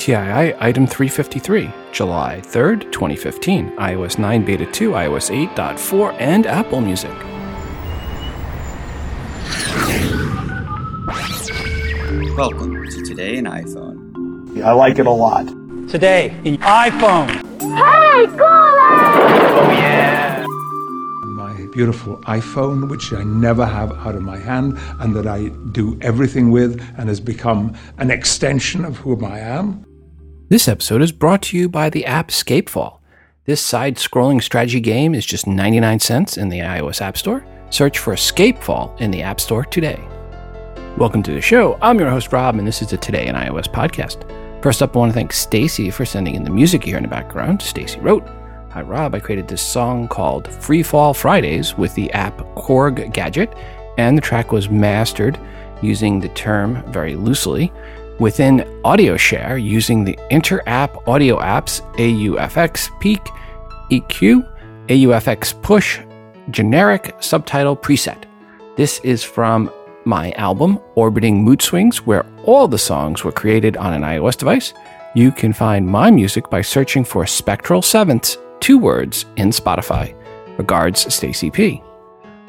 TII Item 353, July 3rd, 2015, iOS 9 Beta 2, iOS 8.4, and Apple Music. Welcome to Today in iPhone. I like it a lot. Today in iPhone. Hey, cool! Oh yeah! My beautiful iPhone, which I never have out of my hand and that I do everything with and has become an extension of whom I am. This episode is brought to you by the app Scapefall. This side scrolling strategy game is just 99 cents in the iOS App Store. Search for Scapefall in the App Store today. Welcome to the show. I'm your host, Rob, and this is the Today in iOS podcast. First up, I want to thank Stacy for sending in the music here in the background. Stacy wrote, Hi, Rob. I created this song called Free Fall Fridays with the app Korg Gadget, and the track was mastered using the term very loosely within AudioShare using the Inter-App Audio Apps AUFX Peak EQ AUFX Push generic subtitle preset. This is from my album Orbiting Mood Swings, where all the songs were created on an iOS device. You can find my music by searching for Spectral Sevenths, two words, in Spotify. Regards, Stacy P.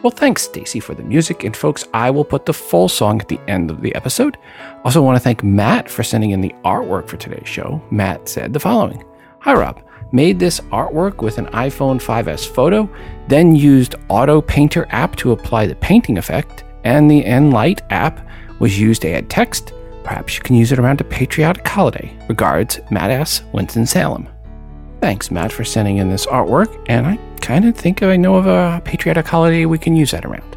Well, thanks, Stacy, for the music. And folks, I will put the full song at the end of the episode. Also, want to thank Matt for sending in the artwork for today's show. Matt said the following Hi, Rob. Made this artwork with an iPhone 5S photo, then used Auto Painter app to apply the painting effect, and the Enlight app was used to add text. Perhaps you can use it around a patriotic holiday. Regards, Matt S. Winston-Salem. Thanks, Matt, for sending in this artwork, and I kind of think I know of a patriotic holiday we can use that around.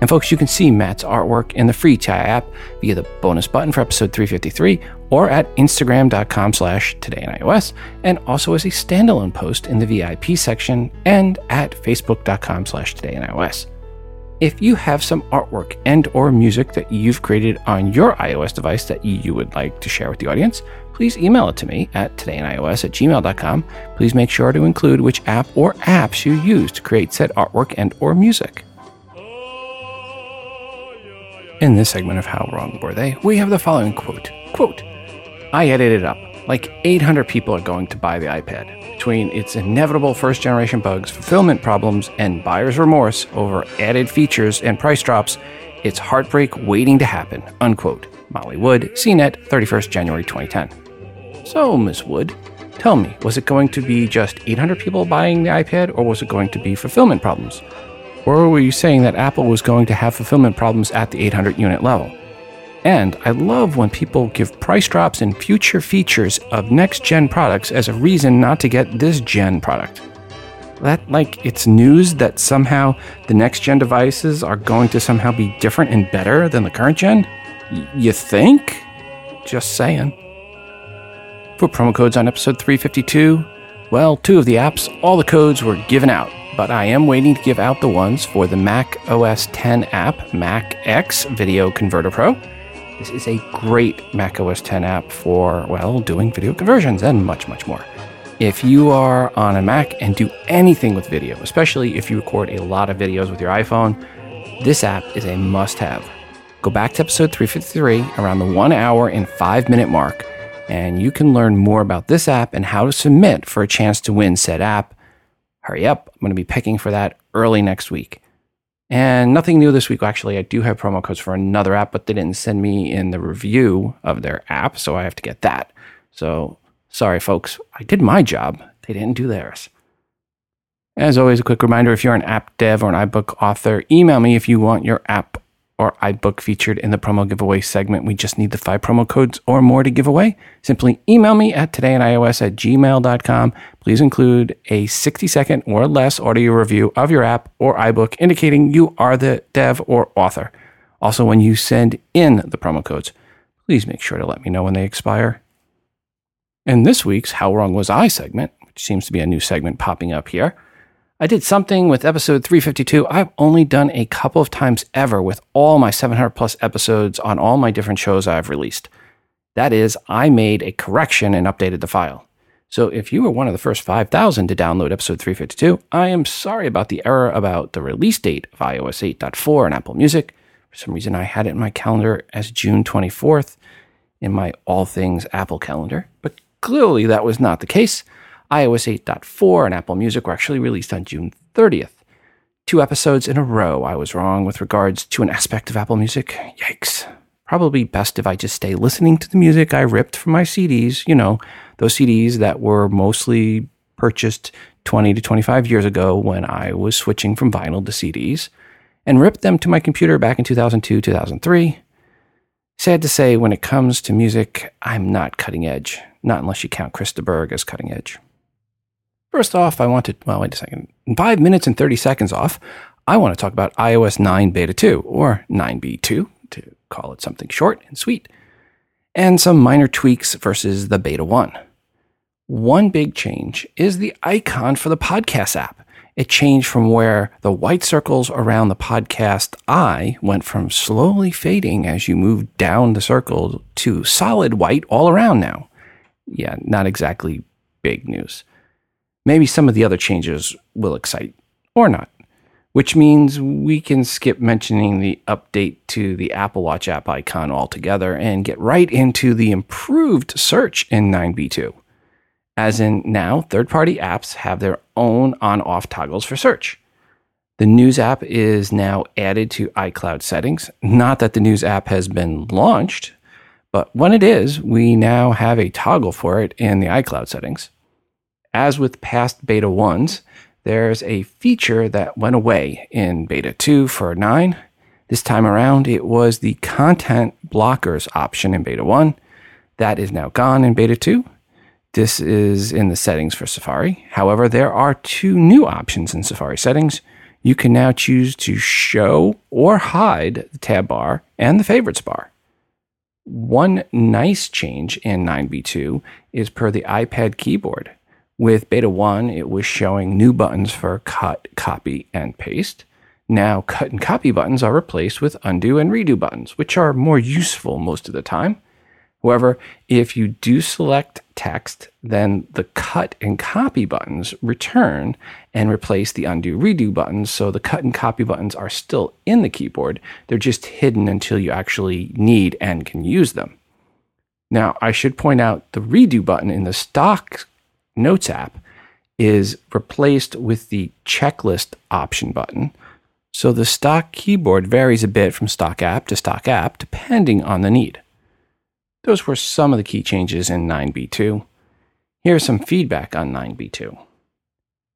And folks, you can see Matt's artwork in the free TI app via the bonus button for episode 353 or at instagram.com slash today in iOS, and also as a standalone post in the VIP section and at facebook.com slash today in iOS. If you have some artwork and or music that you've created on your iOS device that you would like to share with the audience, please email it to me at todayinios at gmail.com. Please make sure to include which app or apps you use to create said artwork and or music. In this segment of How Wrong Were They, we have the following quote. Quote, I edited it up. Like 800 people are going to buy the iPad. Between its inevitable first generation bugs, fulfillment problems, and buyer's remorse over added features and price drops, it's heartbreak waiting to happen. Unquote. Molly Wood, CNET, 31st January 2010. So, Ms. Wood, tell me, was it going to be just 800 people buying the iPad, or was it going to be fulfillment problems? Or were you saying that Apple was going to have fulfillment problems at the 800 unit level? And I love when people give price drops and future features of next gen products as a reason not to get this gen product. That like it's news that somehow the next gen devices are going to somehow be different and better than the current gen? Y- you think? Just saying. For promo codes on episode 352, well, two of the apps, all the codes were given out, but I am waiting to give out the ones for the Mac OS 10 app, Mac X Video Converter Pro. This is a great Mac OS 10 app for, well, doing video conversions and much, much more. If you are on a Mac and do anything with video, especially if you record a lot of videos with your iPhone, this app is a must have. Go back to episode 353 around the one hour and five minute mark, and you can learn more about this app and how to submit for a chance to win said app. Hurry up, I'm going to be picking for that early next week. And nothing new this week. Actually, I do have promo codes for another app, but they didn't send me in the review of their app, so I have to get that. So sorry, folks. I did my job. They didn't do theirs. As always, a quick reminder if you're an app dev or an iBook author, email me if you want your app or iBook featured in the promo giveaway segment. We just need the five promo codes or more to give away. Simply email me at todayinios at gmail.com. Please include a 60 second or less audio review of your app or iBook indicating you are the dev or author. Also, when you send in the promo codes, please make sure to let me know when they expire. In this week's How Wrong Was I segment, which seems to be a new segment popping up here, I did something with episode 352 I've only done a couple of times ever with all my 700 plus episodes on all my different shows I've released. That is, I made a correction and updated the file. So if you were one of the first 5,000 to download episode 352, I am sorry about the error about the release date of iOS 8.4 and Apple Music. For some reason, I had it in my calendar as June 24th. in my all things Apple calendar, but clearly that was not the case. iOS 8.4 and Apple Music were actually released on June 30th. Two episodes in a row, I was wrong with regards to an aspect of Apple Music. Yikes. Probably best if I just stay listening to the music I ripped from my CDs, you know, those CDs that were mostly purchased 20 to 25 years ago when I was switching from vinyl to CDs, and ripped them to my computer back in 2002, 2003. Sad to say, when it comes to music, I'm not cutting edge, not unless you count Chris Burgh as cutting edge. First off, I want to, well, wait a second. In five minutes and 30 seconds off, I want to talk about iOS 9 Beta 2, or 9B2, to call it something short and sweet, and some minor tweaks versus the Beta 1. One big change is the icon for the podcast app. It changed from where the white circles around the podcast eye went from slowly fading as you moved down the circle to solid white all around now. Yeah, not exactly big news. Maybe some of the other changes will excite, or not, which means we can skip mentioning the update to the Apple Watch app icon altogether and get right into the improved search in 9b2. As in now, third party apps have their own on off toggles for search. The News app is now added to iCloud settings. Not that the News app has been launched, but when it is, we now have a toggle for it in the iCloud settings. As with past beta 1s, there's a feature that went away in beta 2 for 9. This time around, it was the content blockers option in beta 1. That is now gone in beta 2. This is in the settings for Safari. However, there are two new options in Safari settings. You can now choose to show or hide the tab bar and the favorites bar. One nice change in 9b2 is per the iPad keyboard. With Beta 1, it was showing new buttons for cut, copy, and paste. Now, cut and copy buttons are replaced with undo and redo buttons, which are more useful most of the time. However, if you do select text, then the cut and copy buttons return and replace the undo redo buttons. So the cut and copy buttons are still in the keyboard. They're just hidden until you actually need and can use them. Now, I should point out the redo button in the stock Notes app is replaced with the checklist option button. So the stock keyboard varies a bit from stock app to stock app depending on the need. Those were some of the key changes in 9b2. Here's some feedback on 9b2.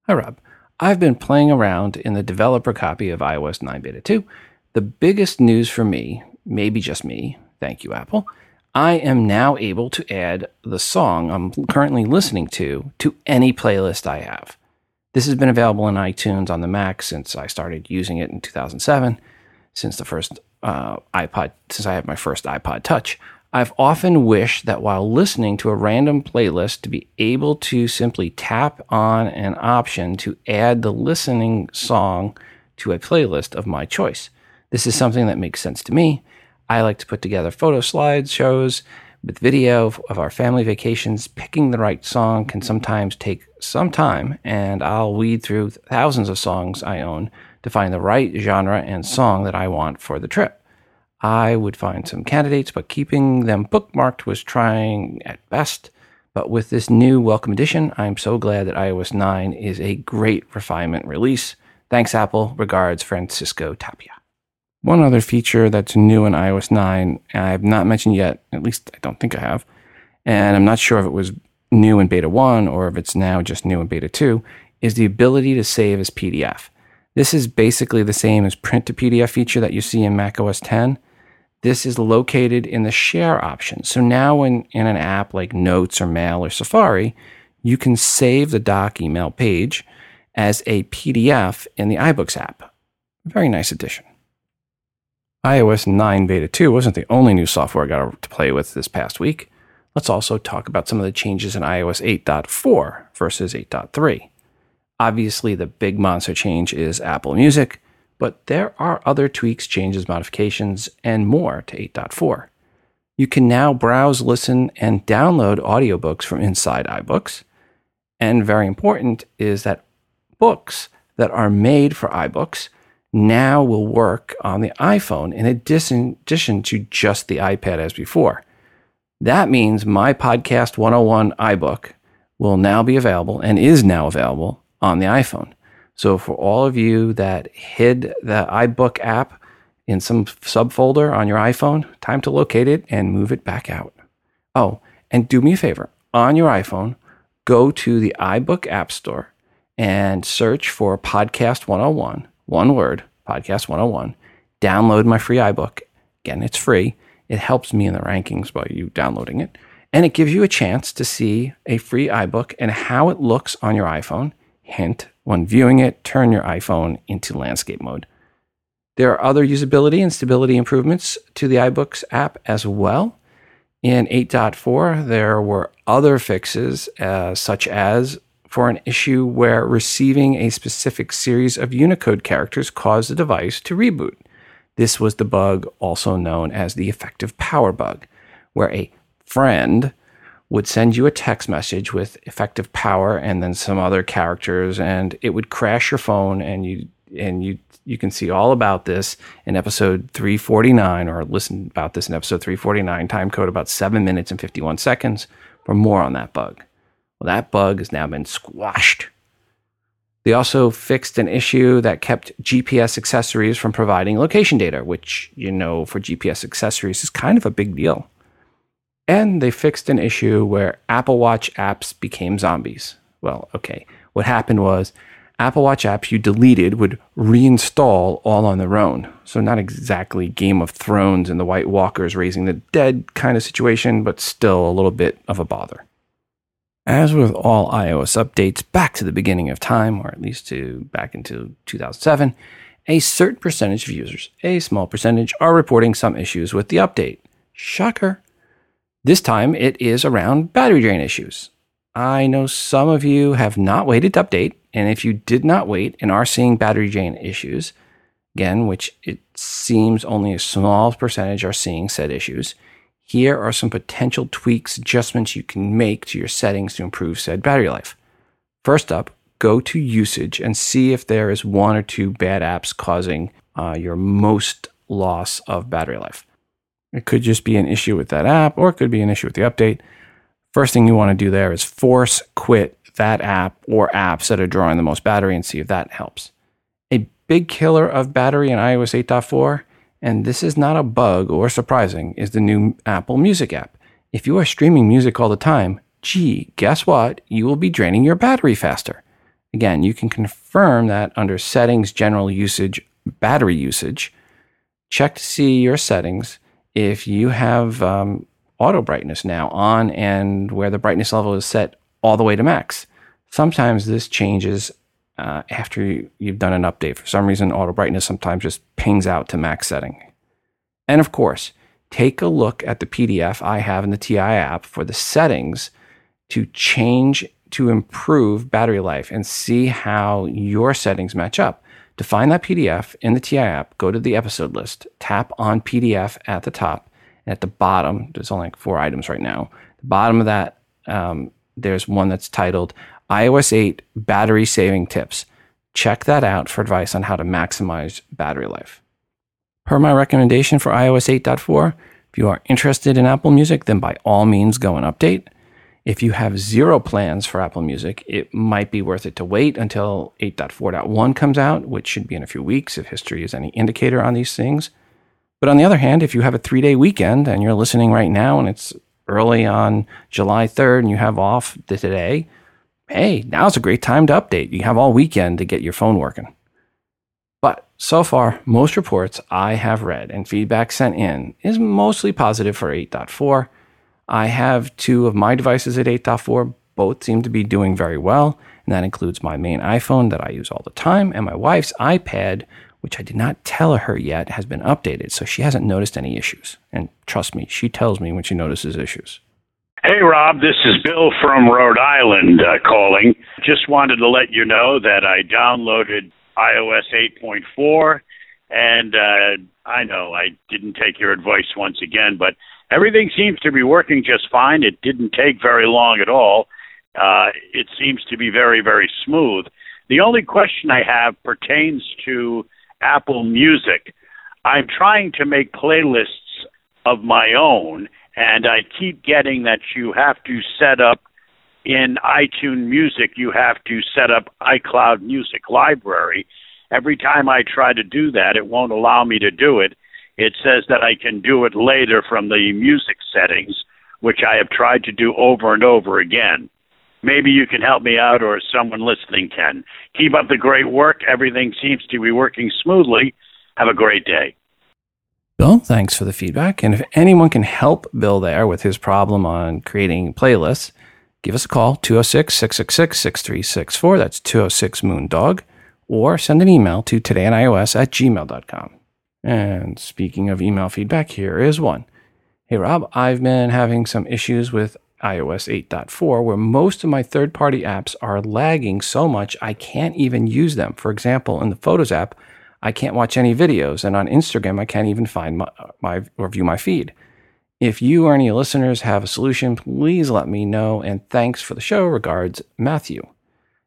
Hi Rob, I've been playing around in the developer copy of iOS 9 Beta 2. The biggest news for me, maybe just me, thank you Apple, I am now able to add the song I'm currently listening to to any playlist I have. This has been available in iTunes on the Mac since I started using it in 2007, since the first uh, iPod, since I had my first iPod Touch. I've often wished that while listening to a random playlist to be able to simply tap on an option to add the listening song to a playlist of my choice. This is something that makes sense to me I like to put together photo slide shows with video of our family vacations. Picking the right song can sometimes take some time, and I'll weed through thousands of songs I own to find the right genre and song that I want for the trip. I would find some candidates, but keeping them bookmarked was trying at best. But with this new welcome edition, I'm so glad that iOS 9 is a great refinement release. Thanks, Apple. Regards, Francisco Tapia. One other feature that's new in iOS 9, I have not mentioned yet, at least I don't think I have, and I'm not sure if it was new in beta 1 or if it's now just new in beta 2, is the ability to save as PDF. This is basically the same as print to PDF feature that you see in macOS 10. This is located in the share option. So now when in an app like Notes or Mail or Safari, you can save the doc email page as a PDF in the iBooks app. Very nice addition iOS 9 Beta 2 wasn't the only new software I got to play with this past week. Let's also talk about some of the changes in iOS 8.4 versus 8.3. Obviously, the big monster change is Apple Music, but there are other tweaks, changes, modifications, and more to 8.4. You can now browse, listen, and download audiobooks from inside iBooks. And very important is that books that are made for iBooks now will work on the iPhone in addition, to just the iPad as before. That means my Podcast 101 iBook will now be available and is now available on the iPhone. So for all of you that hid the iBook app in some subfolder on your iPhone, time to locate it and move it back out. Oh, and do me a favor on your iPhone, go to the iBook App Store and search for Podcast 101, one word, Podcast 101. Download my free iBook. Again, it's free. It helps me in the rankings by you downloading it. And it gives you a chance to see a free iBook and how it looks on your iPhone. Hint, when viewing it, turn your iPhone into landscape mode. There are other usability and stability improvements to the iBooks app as well. In 8.4, there were other fixes, uh, such as for an issue where receiving a specific series of Unicode characters caused the device to reboot. This was the bug also known as the effective power bug, where a friend would send you a text message with effective power and then some other characters and it would crash your phone and you and you you can see all about this in episode 349 or listen about this in episode 349 time code about 7 minutes and 51 seconds for more on that bug well that bug has now been squashed they also fixed an issue that kept GPS accessories from providing location data, which, you know, for GPS accessories is kind of a big deal. And they fixed an issue where Apple Watch apps became zombies. Well, okay. What happened was Apple Watch apps you deleted would reinstall all on their own. So, not exactly Game of Thrones and the White Walkers raising the dead kind of situation, but still a little bit of a bother. As with all iOS updates back to the beginning of time, or at least to back into 2007, a certain percentage of users, a small percentage, are reporting some issues with the update. Shocker. This time it is around battery drain issues. I know some of you have not waited to update, and if you did not wait and are seeing battery drain issues, again, which it seems only a small percentage are seeing said issues, here are some potential tweaks, adjustments you can make to your settings to improve said battery life. First up, go to usage and see if there is one or two bad apps causing uh, your most loss of battery life. It could just be an issue with that app, or it could be an issue with the update. First thing you want to do there is force quit that app or apps that are drawing the most battery and see if that helps. A big killer of battery in iOS 8.4 and this is not a bug or surprising, is the new Apple Music app. If you are streaming music all the time, gee, guess what? You will be draining your battery faster. Again, you can confirm that under Settings, General Usage, Battery Usage. Check to see your settings if you have um, auto brightness now on and where the brightness level is set all the way to max. Sometimes this changes uh, after you, you've done an update. For some reason, auto brightness sometimes just pings out to max setting. And of course, take a look at the PDF I have in the TI app for the settings to change to improve battery life and see how your settings match up. To find that PDF in the TI app, go to the episode list, tap on PDF at the top, and at the bottom, there's only like four items right now. The bottom of that, um, there's one that's titled iOS 8 battery saving tips. Check that out for advice on how to maximize battery life. Per my recommendation for iOS 8.4, if you are interested in Apple Music, then by all means go and update. If you have zero plans for Apple Music, it might be worth it to wait until 8.4.1 comes out, which should be in a few weeks if history is any indicator on these things. But on the other hand, if you have a three day weekend and you're listening right now and it's early on July 3rd and you have off today, hey, now's a great time to update. You have all weekend to get your phone working. But so far, most reports I have read and feedback sent in is mostly positive for 8.4. I have two of my devices at 8.4. Both seem to be doing very well, and that includes my main iPhone that I use all the time and my wife's iPad, which I did not tell her yet has been updated, so she hasn't noticed any issues. And trust me, she tells me when she notices issues. Hey, Rob, this is Bill from Rhode Island uh, calling. Just wanted to let you know that I downloaded iOS 8.4, and uh, I know I didn't take your advice once again, but everything seems to be working just fine. It didn't take very long at all. Uh, it seems to be very, very smooth. The only question I have pertains to Apple Music. I'm trying to make playlists of my own and I keep getting that you have to set up in iTunes Music, you have to set up iCloud Music Library. Every time I try to do that, it won't allow me to do it. It says that I can do it later from the music settings, which I have tried to do over and over again. Maybe you can help me out, or someone listening can. Keep up the great work. Everything seems to be working smoothly. Have a great day. Bill, thanks for the feedback. And if anyone can help Bill there with his problem on creating playlists, give us a call 206 666 6364. That's 206 Moondog. Or send an email to todayinios at gmail.com. And speaking of email feedback, here is one. Hey, Rob, I've been having some issues with iOS 8.4 where most of my third party apps are lagging so much I can't even use them. For example, in the Photos app, I can't watch any videos, and on Instagram, I can't even find my, my or view my feed. If you or any listeners have a solution, please let me know. And thanks for the show. Regards, Matthew.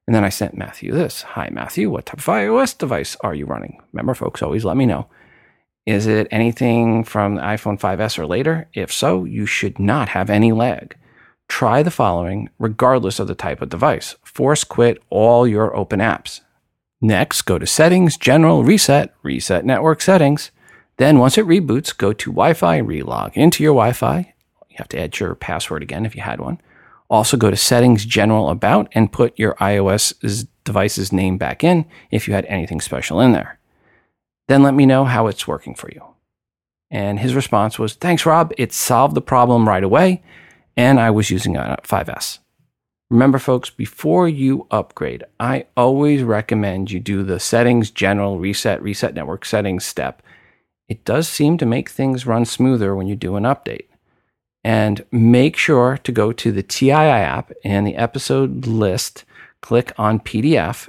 And then I sent Matthew this Hi, Matthew. What type of iOS device are you running? Remember, folks, always let me know. Is it anything from the iPhone 5S or later? If so, you should not have any lag. Try the following, regardless of the type of device. Force quit all your open apps. Next, go to Settings, General, Reset, Reset Network Settings. Then, once it reboots, go to Wi Fi, relog into your Wi Fi. You have to add your password again if you had one. Also, go to Settings, General, About, and put your iOS device's name back in if you had anything special in there. Then let me know how it's working for you. And his response was, Thanks, Rob. It solved the problem right away, and I was using a 5S. Remember, folks, before you upgrade, I always recommend you do the settings, general, reset, reset network settings step. It does seem to make things run smoother when you do an update. And make sure to go to the TII app and the episode list, click on PDF,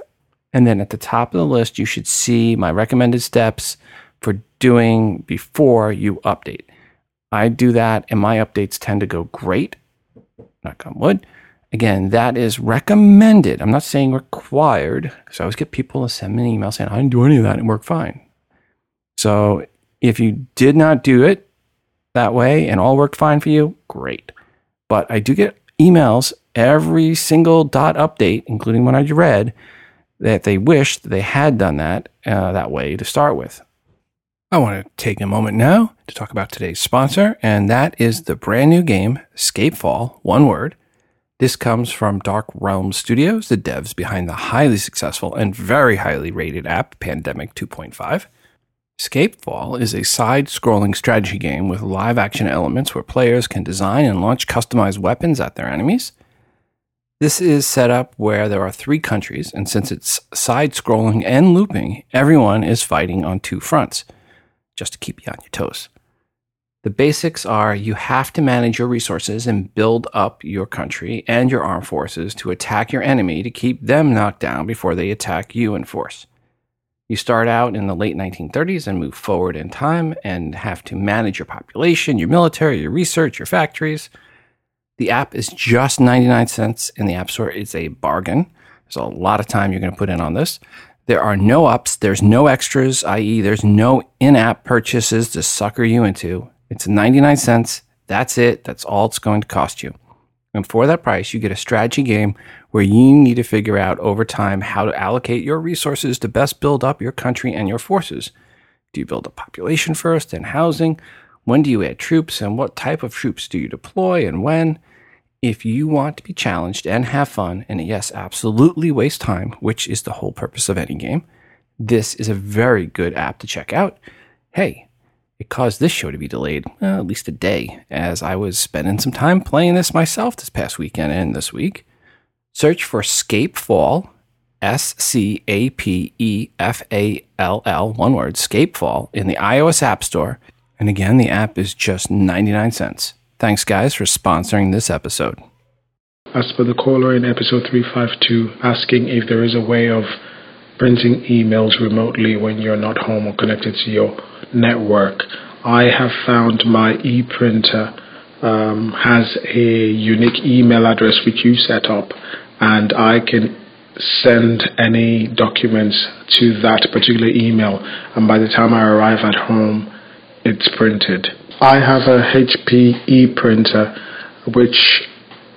and then at the top of the list, you should see my recommended steps for doing before you update. I do that, and my updates tend to go great. Knock on wood. Again, that is recommended. I'm not saying required because I always get people to send me an email saying I didn't do any of that and work fine. So if you did not do it that way and all worked fine for you, great. But I do get emails every single dot update, including when I read, that they wished they had done that uh, that way to start with. I want to take a moment now to talk about today's sponsor, and that is the brand new game Scapefall, one word this comes from Dark Realm Studios, the devs behind the highly successful and very highly rated app Pandemic 2.5. Scapefall is a side scrolling strategy game with live action elements where players can design and launch customized weapons at their enemies. This is set up where there are three countries, and since it's side scrolling and looping, everyone is fighting on two fronts, just to keep you on your toes. The basics are you have to manage your resources and build up your country and your armed forces to attack your enemy to keep them knocked down before they attack you in force. You start out in the late 1930s and move forward in time and have to manage your population, your military, your research, your factories. The app is just 99 cents in the App Store. It's a bargain. There's a lot of time you're going to put in on this. There are no ups, there's no extras, i.e., there's no in app purchases to sucker you into. It's 99 cents. That's it. That's all it's going to cost you. And for that price, you get a strategy game where you need to figure out over time how to allocate your resources to best build up your country and your forces. Do you build a population first and housing? When do you add troops and what type of troops do you deploy and when? If you want to be challenged and have fun, and yes, absolutely waste time, which is the whole purpose of any game, this is a very good app to check out. Hey, it caused this show to be delayed well, at least a day, as I was spending some time playing this myself this past weekend and this week. Search for Scapefall, S C A P E F A L L, one word, Scapefall, in the iOS App Store. And again, the app is just 99 cents. Thanks, guys, for sponsoring this episode. As for the caller in episode 352 asking if there is a way of printing emails remotely when you're not home or connected to your network. I have found my e-printer um, has a unique email address which you set up, and I can send any documents to that particular email, and by the time I arrive at home, it's printed. I have a HP e printer, which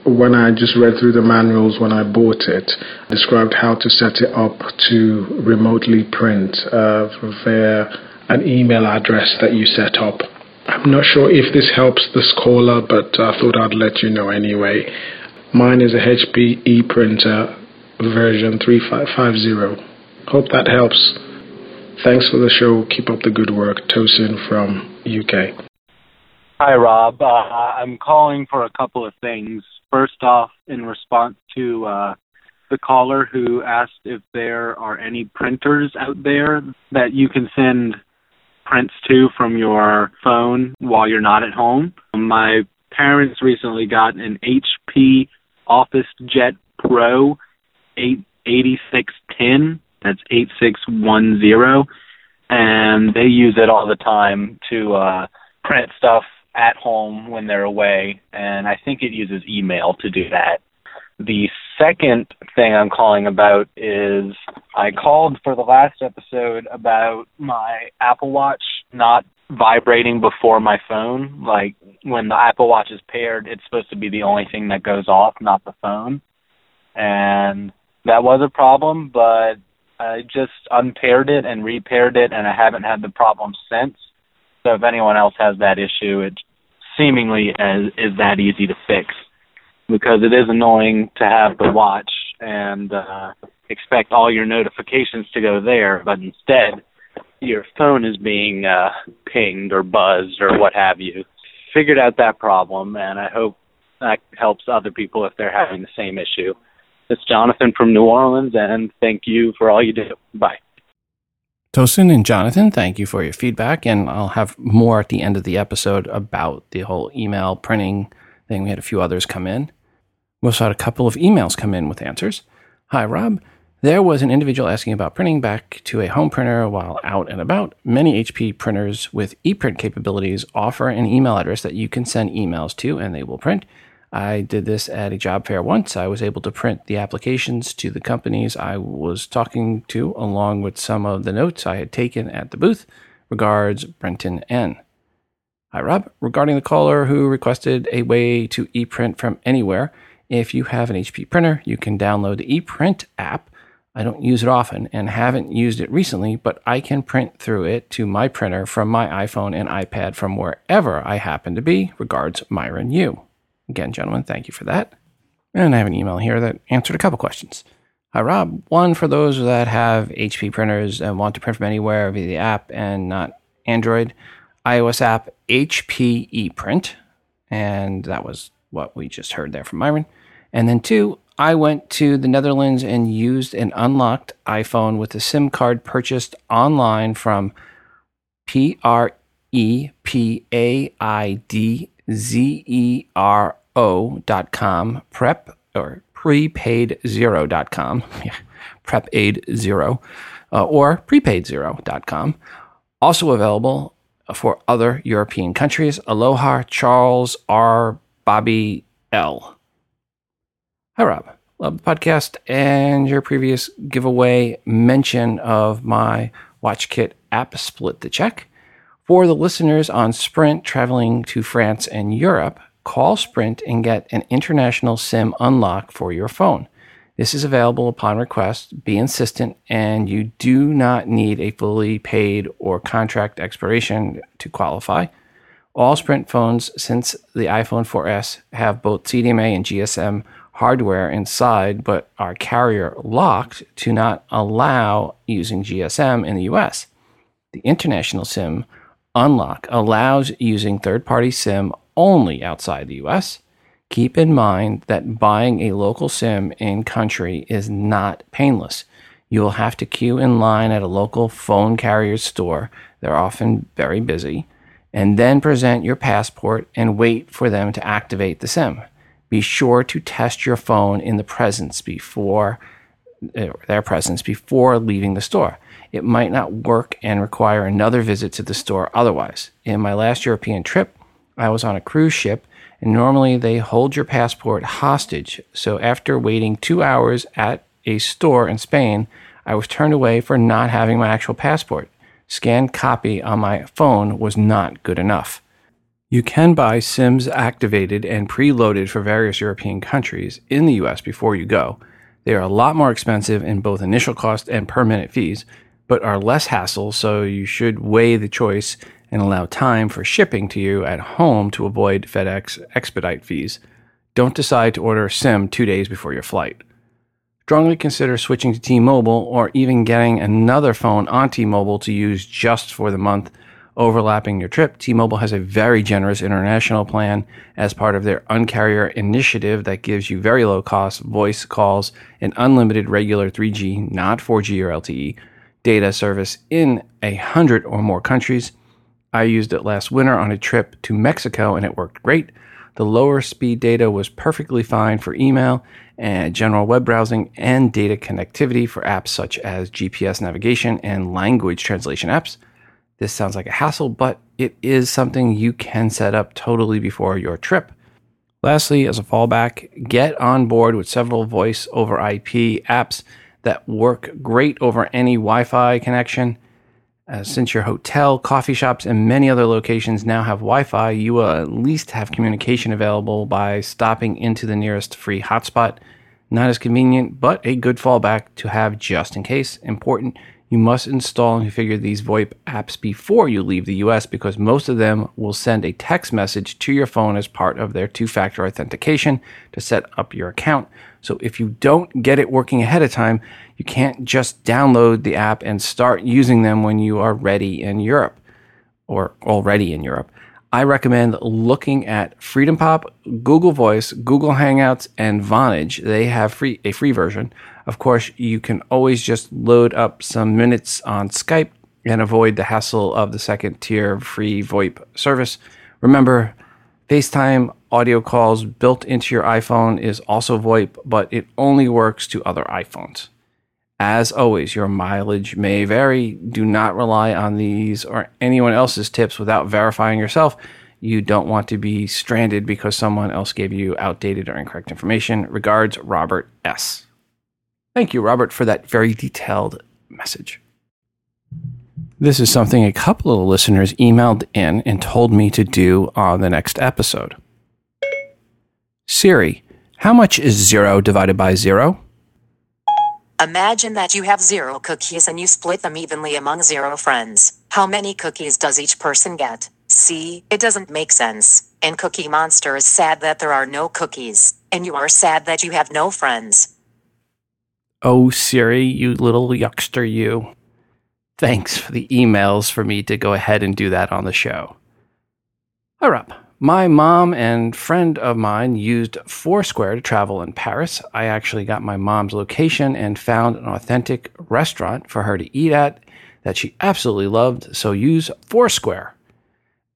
when I just read through the manuals when I bought it, described how to set it up to remotely print uh, via an email address that you set up. I'm not sure if this helps this caller, but I thought I'd let you know anyway. Mine is a HP e printer version 3550. Hope that helps. Thanks for the show. Keep up the good work. Tosin from UK. Hi, Rob. Uh, I'm calling for a couple of things. First off, in response to uh, the caller who asked if there are any printers out there that you can send prints to from your phone while you're not at home. My parents recently got an HP Office Jet Pro 8610. That's 8610. And they use it all the time to uh, print stuff at home when they're away. And I think it uses email to do that. The second thing I'm calling about is I called for the last episode about my Apple Watch not vibrating before my phone. Like when the Apple Watch is paired, it's supposed to be the only thing that goes off, not the phone. And that was a problem, but I just unpaired it and repaired it, and I haven't had the problem since. So if anyone else has that issue, it seemingly is, that easy to fix because it is annoying to have the watch and uh, expect all your notifications to go there, but instead your phone is being uh, pinged or buzzed or what have you. Figured out that problem, and I hope that helps other people if they're having the same issue. It's Jonathan from New Orleans, and thank you for all you do. Bye. Tosin and Jonathan, thank you for your feedback, and I'll have more at the end of the episode about the whole email printing thing. We had a few others come in. We also had a couple of emails come in with answers. Hi, Rob. There was an individual asking about printing back to a home printer while out and about. Many HP printers with ePrint capabilities offer an email address that you can send emails to and they will print. I did this at a job fair once. I was able to print the applications to the companies I was talking to, along with some of the notes I had taken at the booth. Regards, Brenton N. Hi, Rob. Regarding the caller who requested a way to ePrint from anywhere, if you have an HP printer, you can download the ePrint app. I don't use it often and haven't used it recently, but I can print through it to my printer from my iPhone and iPad from wherever I happen to be. Regards, Myron Yu. Again, gentlemen, thank you for that. And I have an email here that answered a couple questions. Hi, Rob. One for those that have HP printers and want to print from anywhere via the app and not Android, iOS app HP ePrint. And that was what we just heard there from Myron. And then two, I went to the Netherlands and used an unlocked iPhone with a SIM card purchased online from P R E P A I D Z E R O dot com, prep or prepaid zero dot com, prep aid zero, uh, or prepaid zero dot com. Also available for other European countries. Aloha Charles R. Bobby L. Hi, Rob. Love the podcast and your previous giveaway mention of my WatchKit app split the check. For the listeners on Sprint traveling to France and Europe, call Sprint and get an international SIM unlock for your phone. This is available upon request. Be insistent, and you do not need a fully paid or contract expiration to qualify. All Sprint phones since the iPhone 4S have both CDMA and GSM hardware inside, but are carrier locked to not allow using GSM in the US. The international SIM unlock allows using third party SIM only outside the US. Keep in mind that buying a local SIM in country is not painless. You will have to queue in line at a local phone carrier store. They're often very busy and then present your passport and wait for them to activate the SIM. Be sure to test your phone in the presence before uh, their presence before leaving the store. It might not work and require another visit to the store otherwise. In my last European trip, I was on a cruise ship and normally they hold your passport hostage. So after waiting 2 hours at a store in Spain, I was turned away for not having my actual passport scanned copy on my phone was not good enough. You can buy SIMs activated and preloaded for various European countries in the US before you go. They are a lot more expensive in both initial cost and per minute fees, but are less hassle, so you should weigh the choice and allow time for shipping to you at home to avoid FedEx expedite fees. Don't decide to order a SIM two days before your flight. Strongly consider switching to T Mobile or even getting another phone on T Mobile to use just for the month overlapping your trip. T Mobile has a very generous international plan as part of their Uncarrier initiative that gives you very low cost voice calls and unlimited regular 3G, not 4G or LTE, data service in a hundred or more countries. I used it last winter on a trip to Mexico and it worked great. The lower speed data was perfectly fine for email and general web browsing and data connectivity for apps such as GPS navigation and language translation apps. This sounds like a hassle, but it is something you can set up totally before your trip. Lastly, as a fallback, get on board with several voice over IP apps that work great over any Wi Fi connection. Uh, since your hotel, coffee shops, and many other locations now have Wi Fi, you will at least have communication available by stopping into the nearest free hotspot. Not as convenient, but a good fallback to have just in case. Important, you must install and configure these VoIP apps before you leave the US because most of them will send a text message to your phone as part of their two factor authentication to set up your account. So if you don't get it working ahead of time, you can't just download the app and start using them when you are ready in Europe or already in Europe. I recommend looking at FreedomPop, Google Voice, Google Hangouts, and Vonage. They have free a free version. Of course, you can always just load up some minutes on Skype and avoid the hassle of the second tier free VoIP service. Remember, FaceTime audio calls built into your iPhone is also VoIP, but it only works to other iPhones. As always, your mileage may vary. Do not rely on these or anyone else's tips without verifying yourself. You don't want to be stranded because someone else gave you outdated or incorrect information. Regards, Robert S. Thank you, Robert, for that very detailed message. This is something a couple of listeners emailed in and told me to do on the next episode. Siri, how much is zero divided by zero? Imagine that you have zero cookies and you split them evenly among zero friends. How many cookies does each person get? See, it doesn't make sense. And Cookie Monster is sad that there are no cookies, and you are sad that you have no friends. Oh, Siri, you little yuckster, you. Thanks for the emails for me to go ahead and do that on the show. All right. My mom and friend of mine used Foursquare to travel in Paris. I actually got my mom's location and found an authentic restaurant for her to eat at that she absolutely loved, so use Foursquare.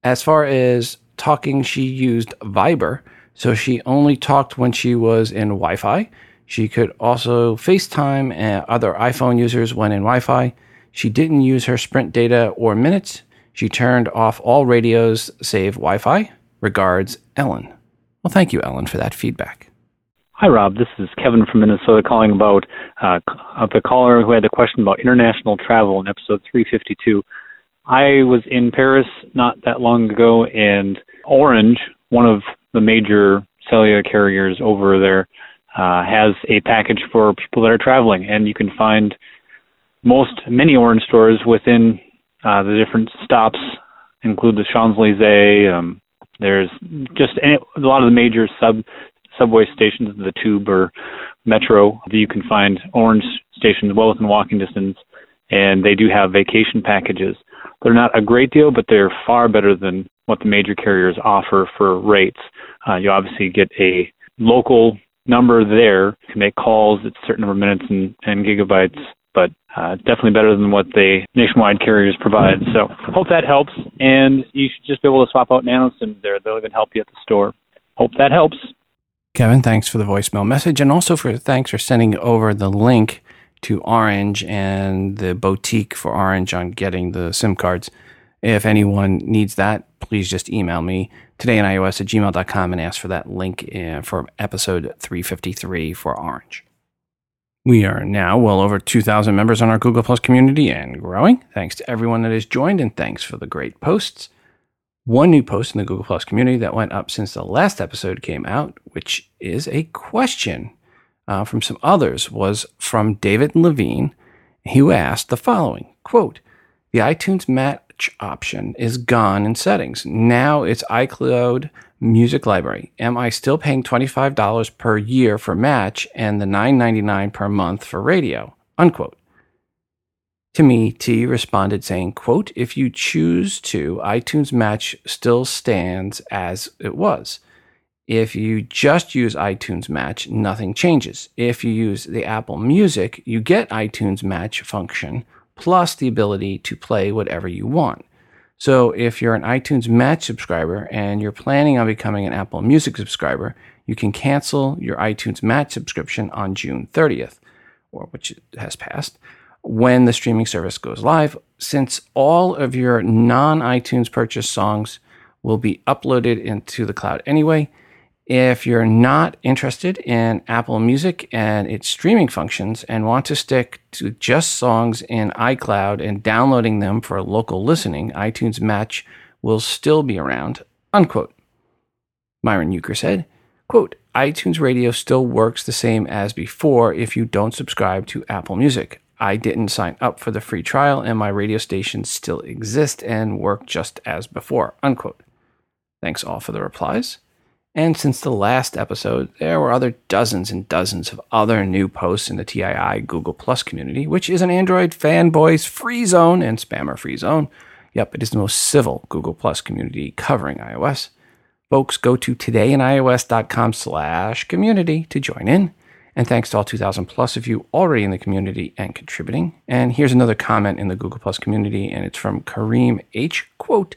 As far as talking, she used Viber, so she only talked when she was in Wi Fi. She could also FaceTime other iPhone users when in Wi Fi. She didn't use her Sprint data or minutes. She turned off all radios save Wi Fi. Regards, Ellen. Well, thank you, Ellen, for that feedback. Hi, Rob. This is Kevin from Minnesota calling about uh, the caller who had the question about international travel in episode 352. I was in Paris not that long ago, and Orange, one of the major cellular carriers over there, uh, has a package for people that are traveling, and you can find most many Orange stores within uh, the different stops, include the Champs Elysees, um, there's just any, a lot of the major sub subway stations, the tube or metro. You can find orange stations well within walking distance, and they do have vacation packages. They're not a great deal, but they're far better than what the major carriers offer for rates. Uh, you obviously get a local number there You can make calls at a certain number of minutes and, and gigabytes but uh, definitely better than what the nationwide carriers provide. So hope that helps, and you should just be able to swap out nano SIMs there. They'll even help you at the store. Hope that helps. Kevin, thanks for the voicemail message, and also for thanks for sending over the link to Orange and the boutique for Orange on getting the SIM cards. If anyone needs that, please just email me today in iOS at gmail.com and ask for that link uh, for episode 353 for Orange. We are now well over 2,000 members on our Google Plus community and growing. Thanks to everyone that has joined and thanks for the great posts. One new post in the Google Plus community that went up since the last episode came out, which is a question uh, from some others, was from David Levine, who asked the following quote, The iTunes match option is gone in settings. Now it's iCloud Music Library. Am I still paying $25 per year for match and the $9.99 per month for radio? Unquote. To me, T responded saying, quote, if you choose to, iTunes Match still stands as it was. If you just use iTunes Match, nothing changes. If you use the Apple Music, you get iTunes Match function plus the ability to play whatever you want. So if you're an iTunes Match subscriber and you're planning on becoming an Apple Music subscriber, you can cancel your iTunes Match subscription on June 30th, or which has passed when the streaming service goes live, since all of your non iTunes purchase songs will be uploaded into the cloud anyway. If you're not interested in Apple Music and its streaming functions and want to stick to just songs in iCloud and downloading them for local listening, iTunes Match will still be around. Unquote. Myron Euchre said, quote, iTunes Radio still works the same as before if you don't subscribe to Apple Music. I didn't sign up for the free trial, and my radio stations still exist and work just as before. Unquote. Thanks all for the replies. And since the last episode, there were other dozens and dozens of other new posts in the TII Google Plus community, which is an Android fanboys free zone and spammer free zone. Yep, it is the most civil Google Plus community covering iOS. Folks, go to todayinios.com slash community to join in. And thanks to all 2,000 plus of you already in the community and contributing. And here's another comment in the Google Plus community, and it's from Kareem H. Quote,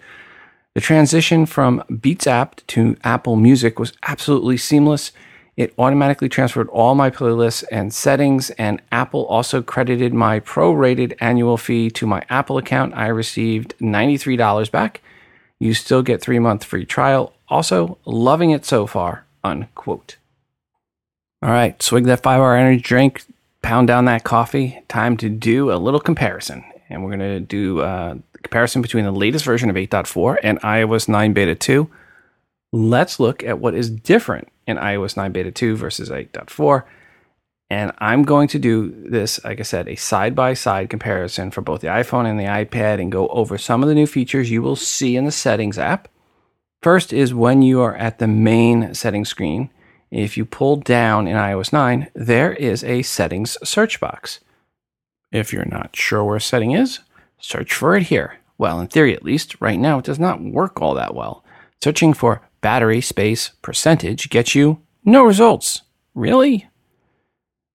the transition from Beats app to Apple Music was absolutely seamless. It automatically transferred all my playlists and settings, and Apple also credited my prorated annual fee to my Apple account. I received $93 back. You still get three month free trial. Also, loving it so far. Unquote. All right, swig that five hour energy drink, pound down that coffee. Time to do a little comparison. And we're going to do uh, comparison between the latest version of 8.4 and iOS 9 Beta 2. Let's look at what is different in iOS 9 Beta 2 versus 8.4. And I'm going to do this, like I said, a side by side comparison for both the iPhone and the iPad and go over some of the new features you will see in the settings app. First is when you are at the main settings screen if you pull down in iOS 9, there is a settings search box. If you're not sure where setting is, search for it here. Well, in theory at least, right now it does not work all that well. Searching for battery space percentage gets you no results. Really?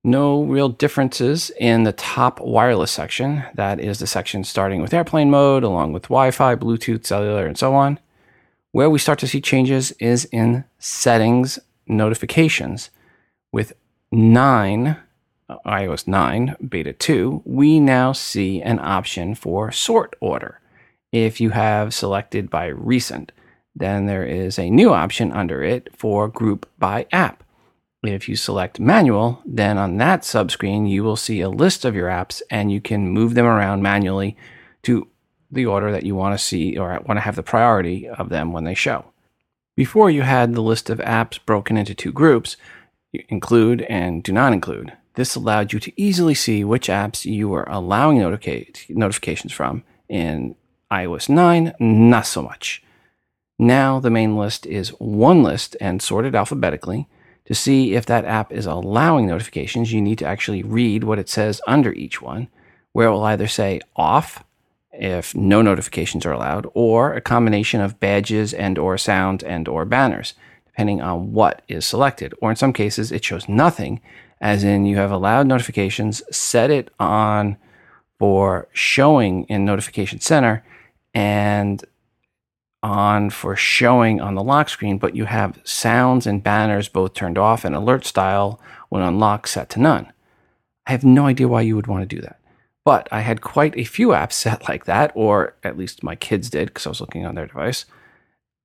No real differences in the top wireless section. That is the section starting with airplane mode, along with Wi Fi, Bluetooth, cellular, and so on. Where we start to see changes is in settings notifications. With 9, uh, iOS 9 beta 2, we now see an option for sort order. If you have selected by recent, then there is a new option under it for group by app. If you select manual, then on that subscreen, you will see a list of your apps and you can move them around manually to the order that you want to see or want to have the priority of them when they show. Before you had the list of apps broken into two groups, include and do not include. This allowed you to easily see which apps you were allowing notica- notifications from. In iOS 9, not so much. Now the main list is one list and sorted alphabetically. To see if that app is allowing notifications, you need to actually read what it says under each one, where it will either say off, if no notifications are allowed, or a combination of badges and or sound and or banners, depending on what is selected. Or in some cases, it shows nothing, as in you have allowed notifications, set it on for showing in Notification Center and on for showing on the lock screen, but you have sounds and banners both turned off and alert style when unlocked set to none. I have no idea why you would want to do that. But I had quite a few apps set like that, or at least my kids did because I was looking on their device.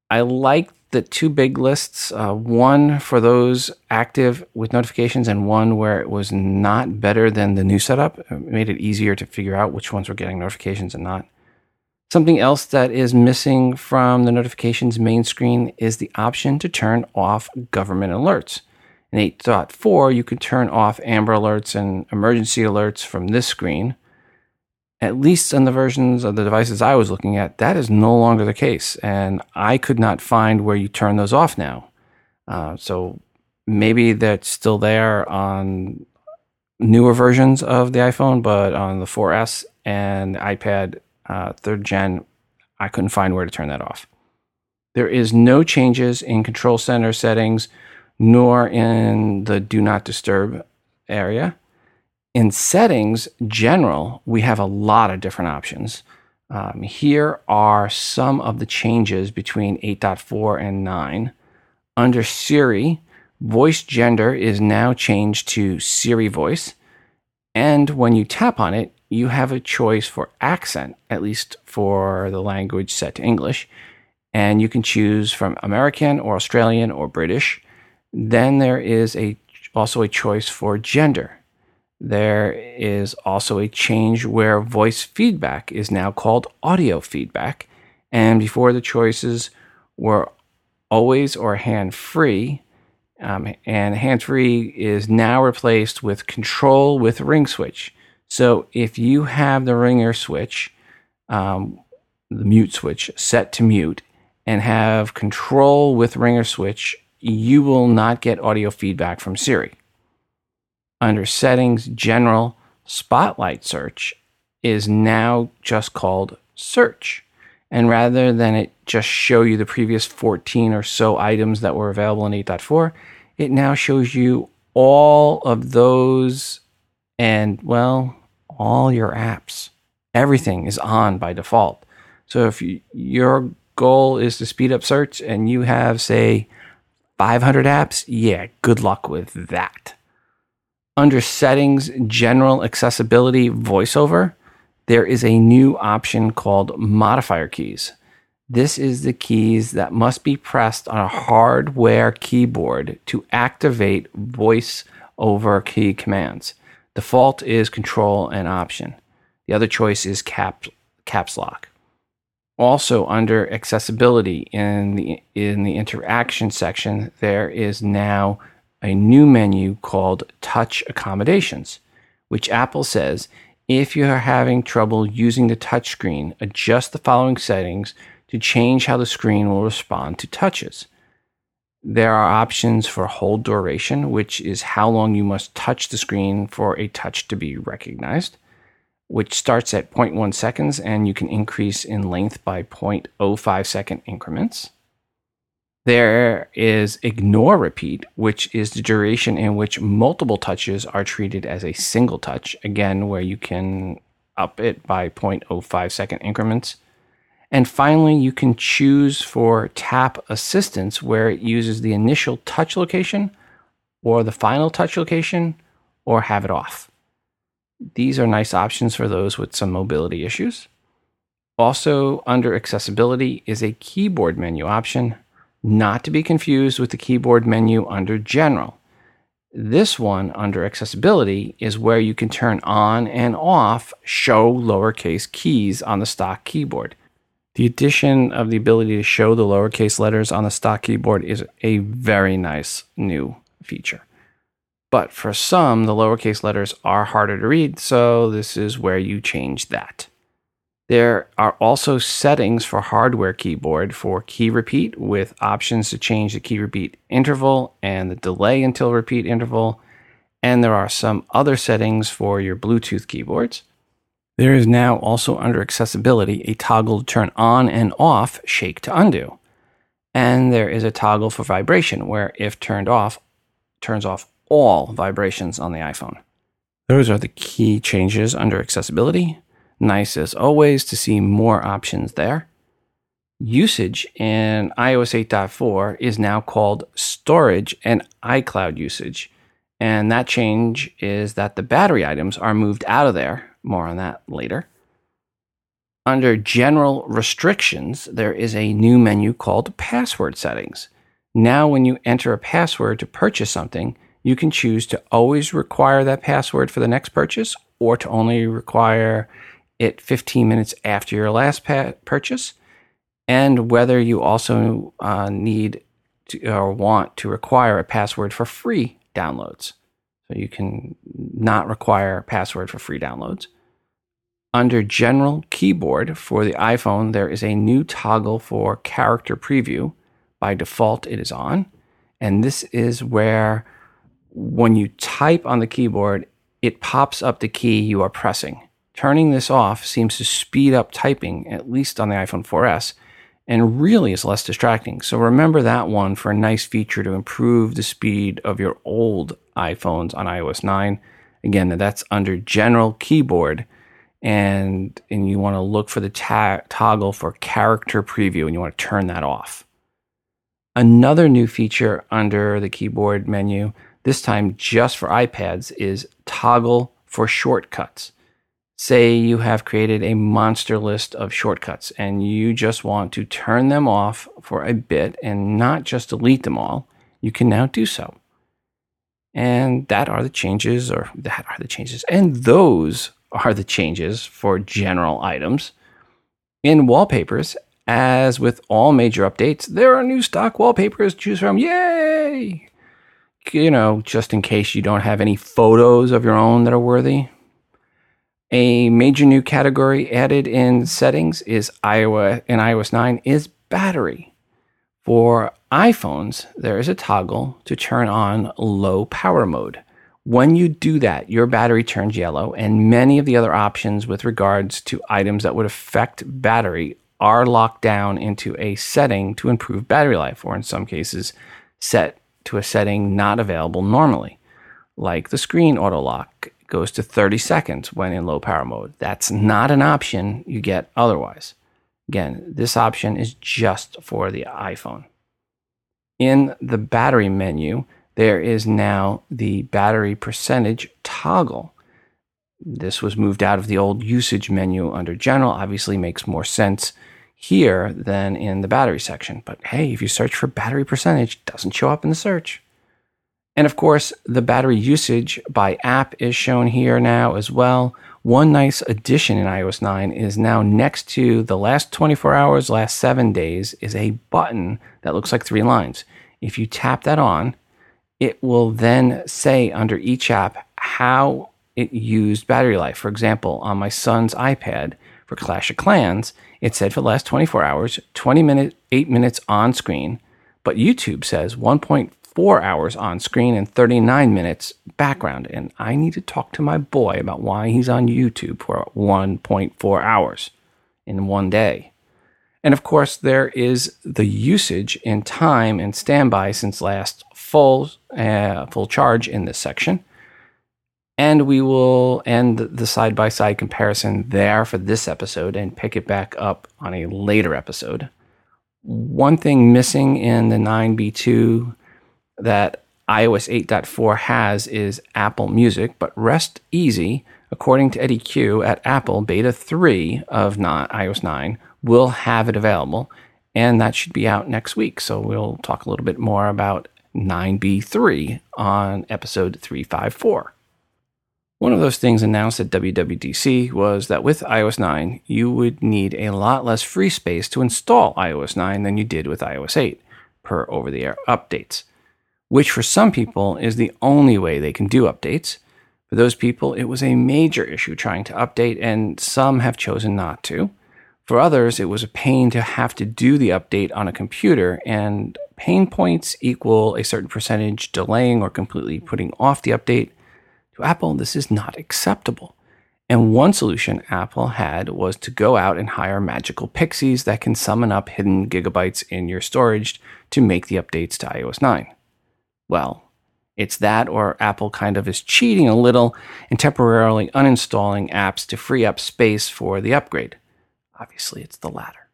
I liked the two big lists uh, one for those active with notifications, and one where it was not better than the new setup. It made it easier to figure out which ones were getting notifications and not. Something else that is missing from the notifications main screen is the option to turn off government alerts. In 8.4, you can turn off Amber Alerts and emergency alerts from this screen. At least on the versions of the devices I was looking at, that is no longer the case. And I could not find where you turn those off now. Uh, so maybe that's still there on newer versions of the iPhone, but on the 4S and iPad uh, third gen, I couldn't find where to turn that off. There is no changes in control center settings nor in the do not disturb area. In settings, general, we have a lot of different options. Um, here are some of the changes between 8.4 and 9. Under Siri, voice gender is now changed to Siri voice. And when you tap on it, you have a choice for accent, at least for the language set to English. And you can choose from American or Australian or British. Then there is a also a choice for gender. There is also a change where voice feedback is now called audio feedback. And before the choices were always or hand free, um, and hand free is now replaced with control with ring switch. So if you have the ringer switch, um, the mute switch set to mute, and have control with ringer switch you will not get audio feedback from Siri. Under Settings, General, Spotlight Search is now just called Search. And rather than it just show you the previous 14 or so items that were available in 8.4, it now shows you all of those and, well, all your apps. Everything is on by default. So if you, your goal is to speed up search and you have, say, 500 apps, yeah, good luck with that. Under settings, general accessibility voiceover, there is a new option called modifier keys. This is the keys that must be pressed on a hardware keyboard to activate voice over key commands. Default is control and option. The other choice is cap, caps lock also under accessibility in the in the interaction section there is now a new menu called touch accommodations which apple says if you are having trouble using the touchscreen adjust the following settings to change how the screen will respond to touches there are options for hold duration which is how long you must touch the screen for a touch to be recognized which starts at 0.1 seconds and you can increase in length by 0.05 second increments. There is ignore repeat, which is the duration in which multiple touches are treated as a single touch, again, where you can up it by 0.05 second increments. And finally, you can choose for tap assistance, where it uses the initial touch location or the final touch location or have it off. These are nice options for those with some mobility issues. Also, under accessibility is a keyboard menu option, not to be confused with the keyboard menu under General. This one under accessibility is where you can turn on and off show lowercase keys on the stock keyboard. The addition of the ability to show the lowercase letters on the stock keyboard is a very nice new feature. But for some, the lowercase letters are harder to read, so this is where you change that. There are also settings for hardware keyboard for key repeat with options to change the key repeat interval and the delay until repeat interval. And there are some other settings for your Bluetooth keyboards. There is now also under accessibility a toggle to turn on and off shake to undo. And there is a toggle for vibration where if turned off, turns off all vibrations on the iPhone. Those are the key changes under accessibility. Nice as always to see more options there. Usage in iOS 8.4 is now called storage and iCloud usage. And that change is that the battery items are moved out of there. More on that later. Under general restrictions, there is a new menu called password settings. Now, when you enter a password to purchase something, you can choose to always require that password for the next purchase or to only require it 15 minutes after your last pa- purchase, and whether you also uh, need to, or want to require a password for free downloads. So you can not require a password for free downloads. Under General Keyboard for the iPhone, there is a new toggle for character preview. By default, it is on. And this is where, when you type on the keyboard, it pops up the key you are pressing. Turning this off seems to speed up typing, at least on the iPhone 4S, and really is less distracting. So remember that one for a nice feature to improve the speed of your old iPhones on iOS 9. Again, that's under General Keyboard, and and you want to look for the ta- toggle for Character Preview, and you want to turn that off. Another new feature under the keyboard menu, this time just for iPads, is toggle for shortcuts say you have created a monster list of shortcuts and you just want to turn them off for a bit and not just delete them all, you can now do so. And that are the changes, or that are the changes, and those are the changes for general items. In wallpapers, as with all major updates, there are new stock wallpapers to choose from. Yay! You know, just in case you don't have any photos of your own that are worthy, a major new category added in settings is iOS in iOS 9 is battery. For iPhones, there is a toggle to turn on low power mode. When you do that, your battery turns yellow, and many of the other options with regards to items that would affect battery are locked down into a setting to improve battery life, or in some cases, set to a setting not available normally, like the screen auto lock goes to 30 seconds when in low power mode. That's not an option you get otherwise. Again, this option is just for the iPhone. In the battery menu, there is now the battery percentage toggle. This was moved out of the old usage menu under general, obviously makes more sense here than in the battery section. But hey, if you search for battery percentage, it doesn't show up in the search. And of course, the battery usage by app is shown here now as well. One nice addition in iOS 9 is now next to the last 24 hours, last seven days, is a button that looks like three lines. If you tap that on, it will then say under each app how it used battery life. For example, on my son's iPad for Clash of Clans, it said for the last 24 hours, 20 minutes, 8 minutes on screen, but YouTube says 1.5 four hours on screen and 39 minutes background. And I need to talk to my boy about why he's on YouTube for 1.4 hours in one day. And of course, there is the usage in time and standby since last full uh, full charge in this section. And we will end the side by side comparison there for this episode and pick it back up on a later episode. One thing missing in the 9B2 that iOS 8.4 has is Apple Music, but rest easy. According to Eddie Cue at Apple, Beta 3 of not iOS 9 will have it available, and that should be out next week. So we'll talk a little bit more about 9B3 on episode 354. One of those things announced at WWDC was that with iOS 9, you would need a lot less free space to install iOS 9 than you did with iOS 8 per over the air updates which for some people is the only way they can do updates. For those people, it was a major issue trying to update, and some have chosen not to. For others, it was a pain to have to do the update on a computer, and pain points equal a certain percentage delaying or completely putting off the update. To Apple, this is not acceptable. And one solution Apple had was to go out and hire magical pixies that can summon up hidden gigabytes in your storage to make the updates to iOS 9. Well, it's that or Apple kind of is cheating a little and temporarily uninstalling apps to free up space for the upgrade. Obviously, it's the latter.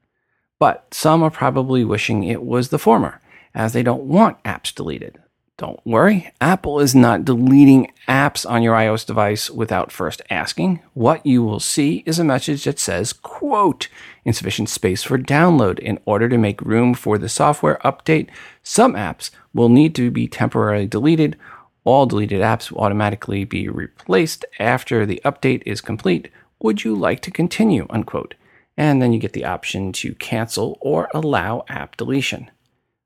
But some are probably wishing it was the former, as they don't want apps deleted. Don't worry, Apple is not deleting apps on your iOS device without first asking. What you will see is a message that says, quote, insufficient space for download. In order to make room for the software update, some apps will need to be temporarily deleted. All deleted apps will automatically be replaced after the update is complete would you like to continue? Unquote. And then you get the option to cancel or allow app deletion.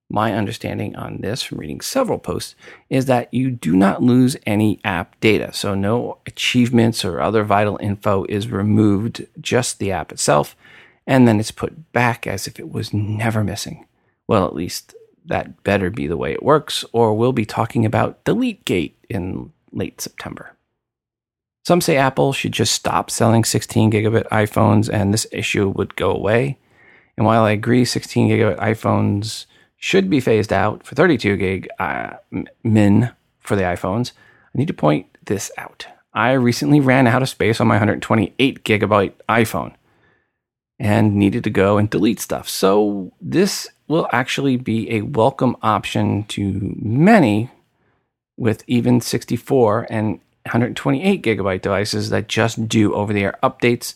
My understanding on this from reading several posts is that you do not lose any app data. So no achievements or other vital info is removed, just the app itself, and then it's put back as if it was never missing. Well, at least that better be the way it works, or we'll be talking about Delete Gate in late September. Some say Apple should just stop selling 16 gigabit iPhones and this issue would go away. And while I agree 16 gigabit iPhones should be phased out for 32 gig uh, min for the iPhones, I need to point this out. I recently ran out of space on my 128 gigabyte iPhone and needed to go and delete stuff. So this will actually be a welcome option to many with even 64 and 128 gigabyte devices that just do over the air updates.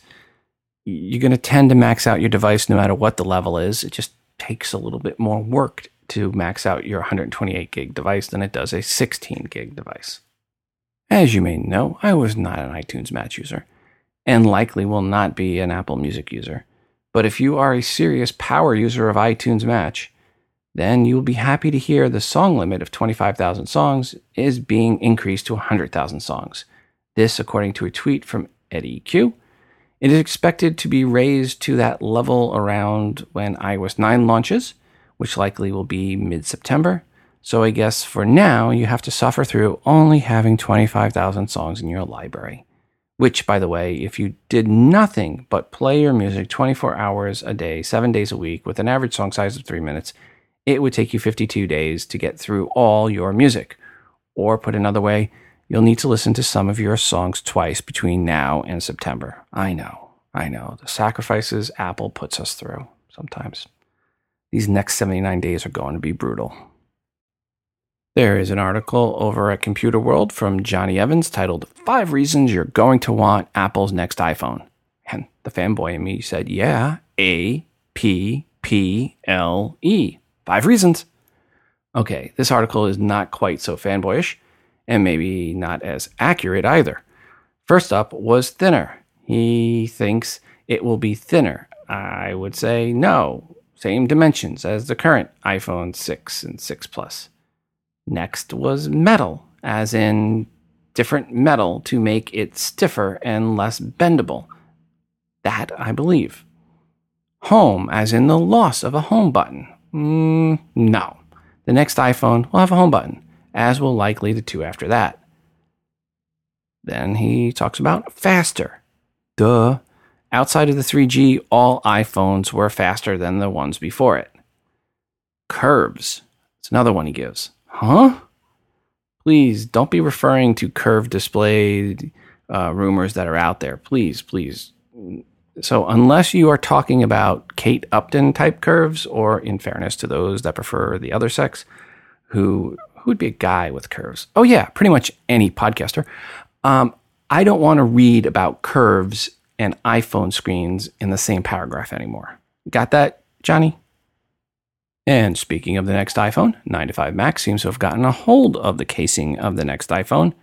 You're going to tend to max out your device no matter what the level is. It just takes a little bit more work to max out your 128 gig device than it does a 16 gig device. As you may know, I was not an iTunes Match user and likely will not be an Apple Music user. But if you are a serious power user of iTunes Match, then you will be happy to hear the song limit of 25,000 songs is being increased to 100,000 songs. This, according to a tweet from Eddie Cue. It is expected to be raised to that level around when iOS 9 launches, which likely will be mid September. So I guess for now, you have to suffer through only having 25,000 songs in your library. Which, by the way, if you did nothing but play your music 24 hours a day, seven days a week, with an average song size of three minutes, it would take you 52 days to get through all your music. Or put another way, you'll need to listen to some of your songs twice between now and September. I know, I know. The sacrifices Apple puts us through sometimes. These next 79 days are going to be brutal. There is an article over at Computer World from Jonny Evans titled Five Reasons You're Going to Want Apple's Next iPhone. And the fanboy in me said, Yeah, A P P L E. Five reasons. Okay, this article is not quite so fanboyish, and maybe not as accurate either. First up was thinner. He thinks it will be thinner. I would say no, same dimensions as the current iPhone 6 and 6 Plus. Next was metal, as in different metal to make it stiffer and less bendable. That I believe. Home, as in the loss of a home button, Mm, no. The next iPhone will have a home button, as will likely the two after that. Then he talks about faster. Duh. Outside of the 3G, all iPhones were faster than the ones before it. Curves. It's another one he gives. Huh? Please don't be referring to curved display uh, rumors that are out there. Please, please so, unless you are talking about Kate Upton type curves, or in fairness to those that prefer the other sex, who who would be a guy with curves? Oh yeah, pretty much any podcaster. Um, I don't want to read about curves and iPhone screens in the same paragraph anymore. Got that, Jonny? And speaking of the next iPhone, 9 to 5 Mac seems to have gotten a hold of the casing of the next iPhone,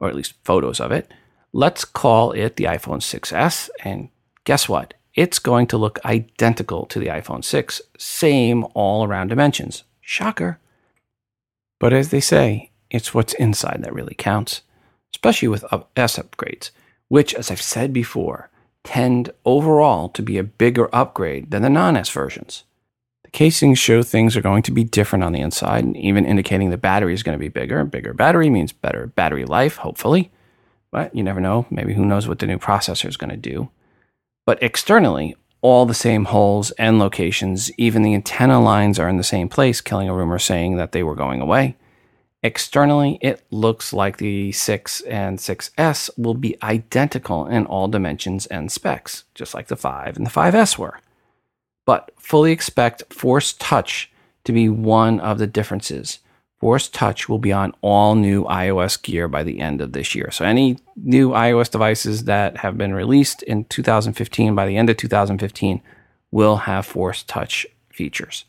or at least photos of it. Let's call it the iPhone 6S and guess what? It's going to look identical to the iPhone 6, same all around dimensions. Shocker. But as they say, it's what's inside that really counts, especially with S upgrades, which, as I've said before, tend overall to be a bigger upgrade than the non S versions. Casings show things are going to be different on the inside, and even indicating the battery is going to be bigger. Bigger battery means better battery life, hopefully. But you never know. Maybe who knows what the new processor is going to do. But externally, all the same holes and locations, even the antenna lines are in the same place, killing a rumor saying that they were going away. Externally, it looks like the 6 and 6S will be identical in all dimensions and specs, just like the 5 and the 5S were. But fully expect Force Touch to be one of the differences. Force Touch will be on all new iOS gear by the end of this year. So, any new iOS devices that have been released in 2015 by the end of 2015 will have Force Touch features.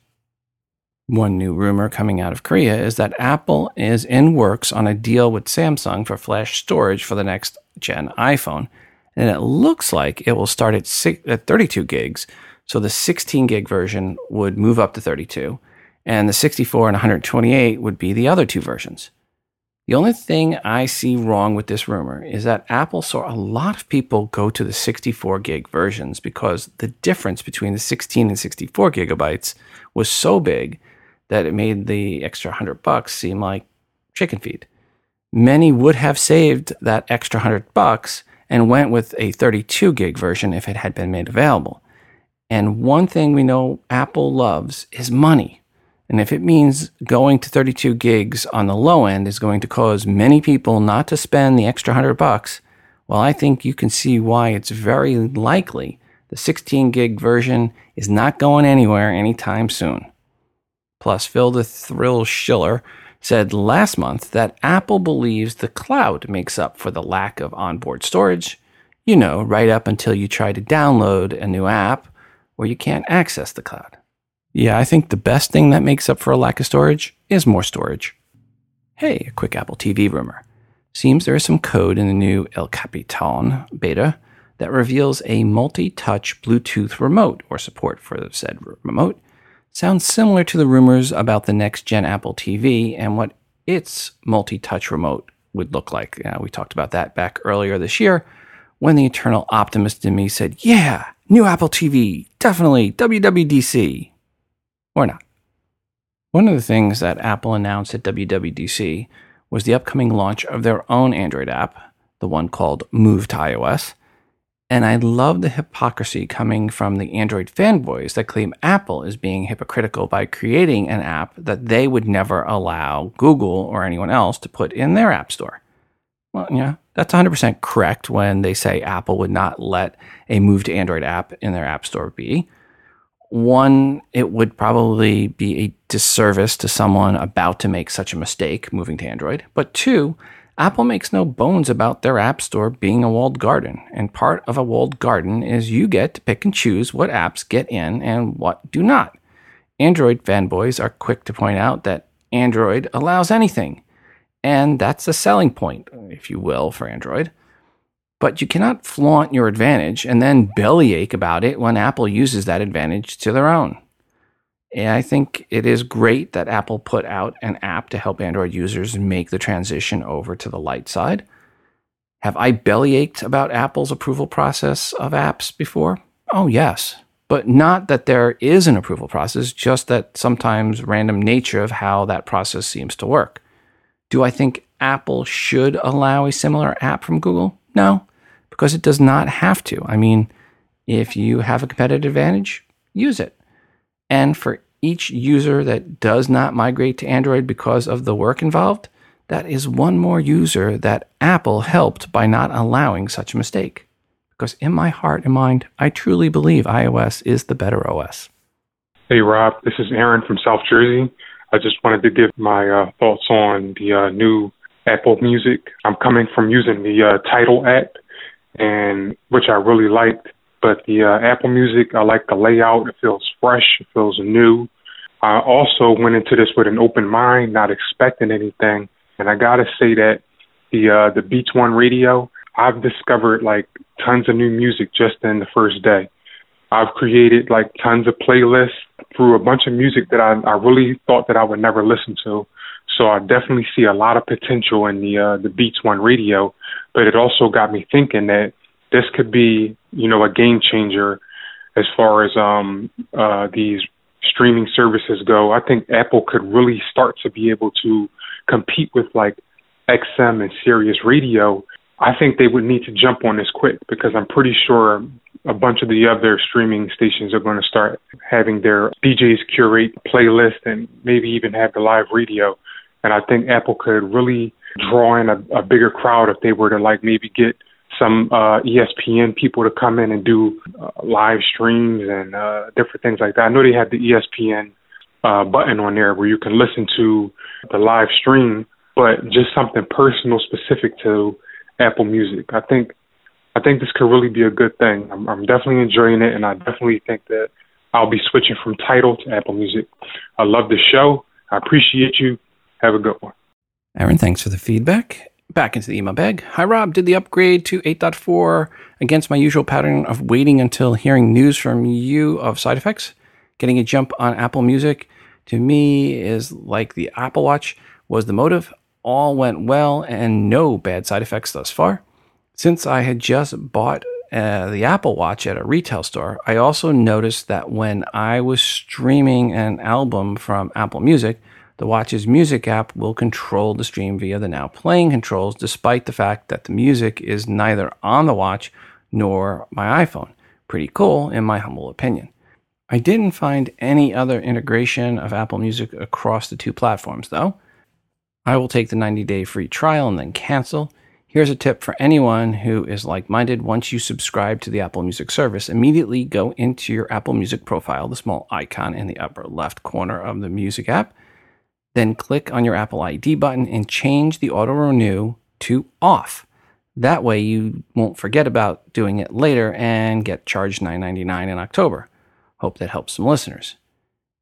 One new rumor coming out of Korea is that Apple is in works on a deal with Samsung for flash storage for the next gen iPhone. And it looks like it will start at, 32 gigs. So the 16 gig version would move up to 32, and the 64 and 128 would be the other two versions. The only thing I see wrong with this rumor is that Apple saw a lot of people go to the 64 gig versions because the difference between the 16 and 64 gigabytes was so big that it made the extra 100 bucks seem like chicken feed. Many would have saved that extra 100 bucks and went with a 32 gig version if it had been made available. And one thing we know Apple loves is money. And if it means going to 32 gigs on the low end is going to cause many people not to spend the extra 100 bucks, well, I think you can see why it's very likely the 16 gig version is not going anywhere anytime soon. Plus, Phil the Thrill Schiller said last month that Apple believes the cloud makes up for the lack of onboard storage, you know, right up until you try to download a new app where you can't access the cloud. Yeah, I think the best thing that makes up for a lack of storage is more storage. Hey, a quick Apple TV rumor. Seems there is some code in the new El Capitan beta that reveals a multi touch Bluetooth remote or support for the said remote. Sounds similar to the rumors about the next gen Apple TV and what its multi touch remote would look like. We talked about that back earlier this year when the eternal optimist in me said, Yeah, new Apple TV, definitely WWDC or not. One of the things that Apple announced at WWDC was the upcoming launch of their own Android app, the one called Move to iOS. And I love the hypocrisy coming from the Android fanboys that claim Apple is being hypocritical by creating an app that they would never allow Google or anyone else to put in their App Store. Well, yeah, that's 100% correct when they say Apple would not let a move to Android app in their App Store be one, it would probably be a disservice to someone about to make such a mistake moving to Android. But two, Apple makes no bones about their App Store being a walled garden. And part of a walled garden is you get to pick and choose what apps get in and what do not. Android fanboys are quick to point out that Android allows anything. And that's a selling point, if you will, for Android. But you cannot flaunt your advantage and then bellyache about it when Apple uses that advantage to their own. And I think it is great that Apple put out an app to help Android users make the transition over to the light side. Have I bellyached about Apple's approval process of apps before? Oh, yes. But not that there is an approval process, just that sometimes random nature of how that process seems to work. Do I think Apple should allow a similar app from Google? No because it does not have to. I mean, if you have a competitive advantage, use it. And for each user that does not migrate to Android because of the work involved, that is one more user that Apple helped by not allowing such a mistake. Because in my heart and mind, I truly believe iOS is the better OS. Hey, Rob, this is Aaron from South Jersey. I just wanted to give my uh, thoughts on the uh, new Apple Music. I'm coming from using the uh, Tidal app and which I really liked. But the uh, Apple Music, I like the layout. It feels fresh. It feels new. I also went into this with an open mind, not expecting anything. And I gotta say that the uh, the Beats One Radio, I've discovered like tons of new music just in the first day. I've created like tons of playlists through a bunch of music that I, I really thought that I would never listen to. So I definitely see a lot of potential in the uh, the Beats One radio, but it also got me thinking that this could be, you know, a game changer as far as um, uh, these streaming services go. I think Apple could really start to be able to compete with like XM and Sirius Radio. I think they would need to jump on this quick because I'm pretty sure a bunch of the other streaming stations are going to start having their DJs curate playlist and maybe even have the live radio. And I think Apple could really draw in a, a bigger crowd if they were to like maybe get some uh, ESPN people to come in and do uh, live streams and uh, different things like that. I know they have the ESPN uh, button on there where you can listen to the live stream, but just something personal specific to Apple Music. I think I think this could really be a good thing. I'm, I'm definitely enjoying it, and I definitely think that I'll be switching from Tidal to Apple Music. I love the show. I appreciate you. Have a good one. Aaron, thanks for the feedback. Back into the email bag. Hi, Rob. Did the upgrade to 8.4 against my usual pattern of waiting until hearing news from you of side effects? Getting a jump on Apple Music to me is like the Apple Watch was the motive. All went well and no bad side effects thus far. Since I had just bought uh, the Apple Watch at a retail store, I also noticed that when I was streaming an album from Apple Music, the watch's music app will control the stream via the now playing controls, despite the fact that the music is neither on the watch nor my iPhone. Pretty cool, in my humble opinion. I didn't find any other integration of Apple Music across the two platforms, though. I will take the 90 day free trial and then cancel. Here's a tip for anyone who is like minded. Once you subscribe to the Apple Music service, immediately go into your Apple Music profile, the small icon in the upper left corner of the music app. Then click on your Apple ID button and change the auto renew to off. That way, you won't forget about doing it later and get charged $9.99 in October. Hope that helps some listeners.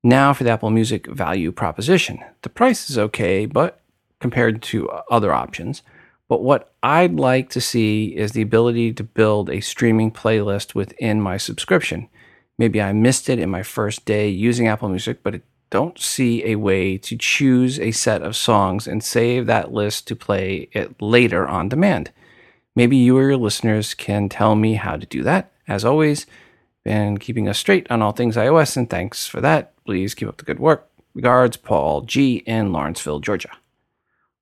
Now for the Apple Music value proposition. The price is okay, but compared to uh, other options. But what I'd like to see is the ability to build a streaming playlist within my subscription. Maybe I missed it in my first day using Apple Music, but I don't see a way to choose a set of songs and save that list to play it later on demand. Maybe you or your listeners can tell me how to do that. As always, been keeping us straight on all things iOS, and thanks for that. Please keep up the good work. Regards, Paul G. in Lawrenceville, Georgia.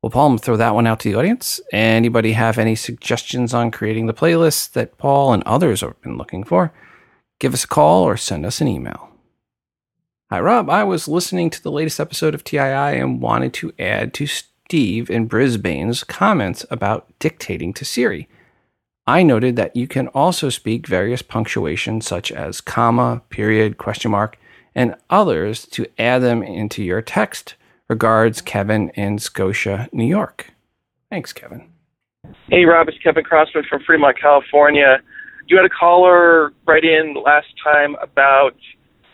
Well, Paul, I'm throw that one out to the audience. Anybody have any suggestions on creating the playlist that Paul and others have been looking for? Give us a call or send us an email. Hi, Rob. I was listening to the latest episode of TII and wanted to add to Steve in Brisbane's comments about dictating to Siri. I noted that you can also speak various punctuation such as comma, period, question mark, and others to add them into your text. Regards, Kevin in Scotia, New York. Thanks, Kevin. Hey, Rob, it's Kevin Crossman from Fremont, California. You had a caller write in last time about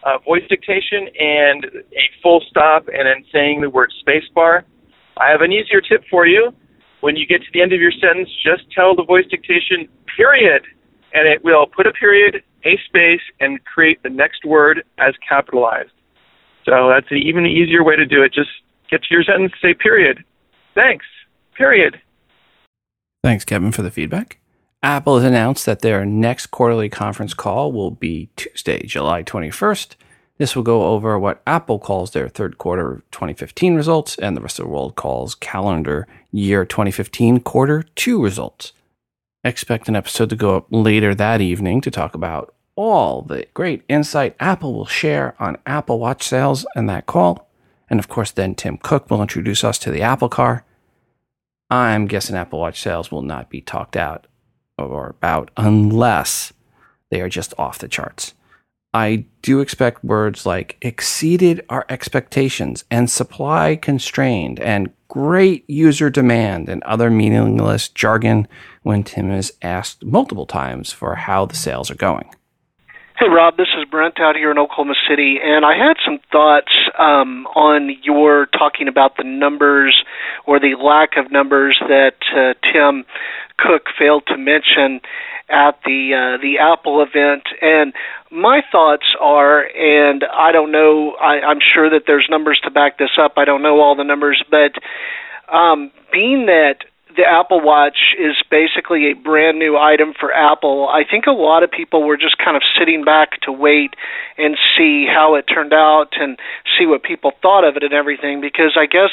uh, voice dictation and a full stop and then saying the word spacebar. I have an easier tip for you when you get to the end of your sentence, just tell the voice dictation period, and it will put a period, a space, and create the next word as capitalized. So that's an even easier way to do it. Just get to your sentence, say period. Thanks. Period. Thanks, Kevin, for the feedback. Apple has announced that their next quarterly conference call will be Tuesday, July 21st. This will go over what Apple calls their third quarter 2015 results and the rest of the world calls calendar year 2015 quarter two results. Expect an episode to go up later that evening to talk about all the great insight Apple will share on Apple Watch sales and that call. And of course, then Tim Cook will introduce us to the Apple car. I'm guessing Apple Watch sales will not be talked out or about unless they are just off the charts. I do expect words like exceeded our expectations and supply constrained and great user demand and other meaningless jargon when Tim is asked multiple times for how the sales are going. Hey, Rob, this is Brent out here in Oklahoma City, and I had some thoughts um, on your talking about the numbers or the lack of numbers that uh, Tim Cook failed to mention at the uh, the Apple event, and my thoughts are, and I don't know, I, I'm sure that there's numbers to back this up. I don't know all the numbers, but um, being that the Apple Watch is basically a brand new item for Apple. I think a lot of people were just kind of sitting back to wait and see how it turned out and see what people thought of it and everything because I guess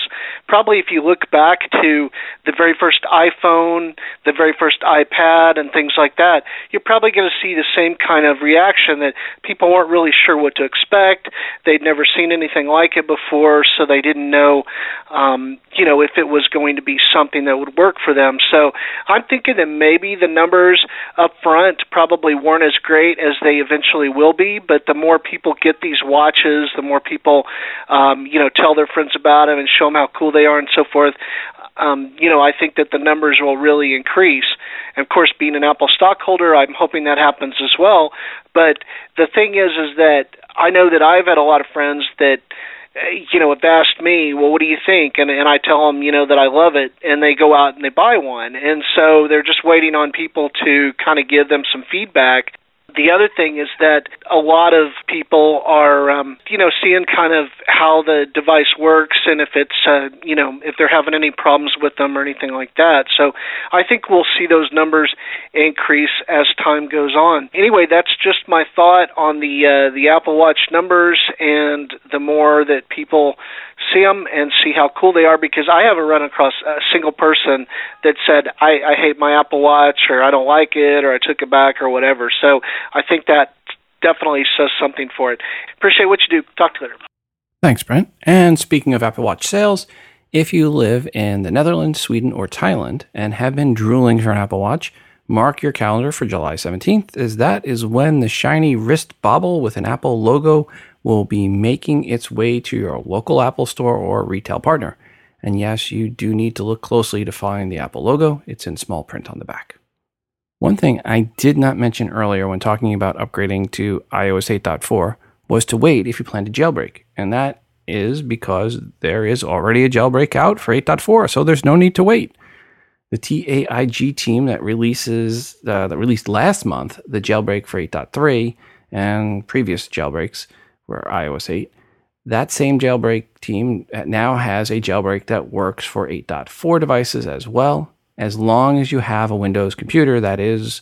probably if you look back to the very first iPhone, the very first iPad and things like that, you're probably going to see the same kind of reaction that people weren't really sure what to expect. They'd never seen anything like it before, so they didn't know um, you know, if it was going to be something that would work for them. So I'm thinking that maybe the numbers up front probably weren't as great as they eventually will be, but the more people get these watches, the more people, um, you know, tell their friends about them and show them how cool they are and so forth. Um, you know, I think that the numbers will really increase. And of course, being an Apple stockholder, I'm hoping that happens as well. But the thing is, is that I know that I've had a lot of friends that you know, if they ask me, well, what do you think? And and I tell them, you know, that I love it, and they go out and they buy one, and so they're just waiting on people to kind of give them some feedback the other thing is that a lot of people are, um, you know, seeing kind of how the device works and if it's, uh, you know, if they're having any problems with them or anything like that. So I think we'll see those numbers increase as time goes on. Anyway, that's just my thought on the uh, the Apple Watch numbers, and the more that people see them and see how cool they are because I haven't run across a single person that said I, I hate my Apple Watch or I don't like it or I took it back or whatever. So I think that definitely says something for it. Appreciate what you do. Talk to you later. Thanks, Brent. And speaking of Apple Watch sales, if you live in the Netherlands, Sweden, or Thailand and have been drooling for an Apple Watch, mark your calendar for July 17th, as that is when the shiny wrist bobble with an Apple logo will be making its way to your local Apple store or retail partner. And yes, you do need to look closely to find the Apple logo. It's in small print on the back. One thing I did not mention earlier when talking about upgrading to iOS 8.4 was to wait if you plan to jailbreak. And that is because there is already a jailbreak out for 8.4, so there's no need to wait. The TAIG team that releases uh, that released last month the jailbreak for 8.3 and previous jailbreaks for iOS 8. That same jailbreak team now has a jailbreak that works for 8.4 devices as well, as long as you have a Windows computer that is,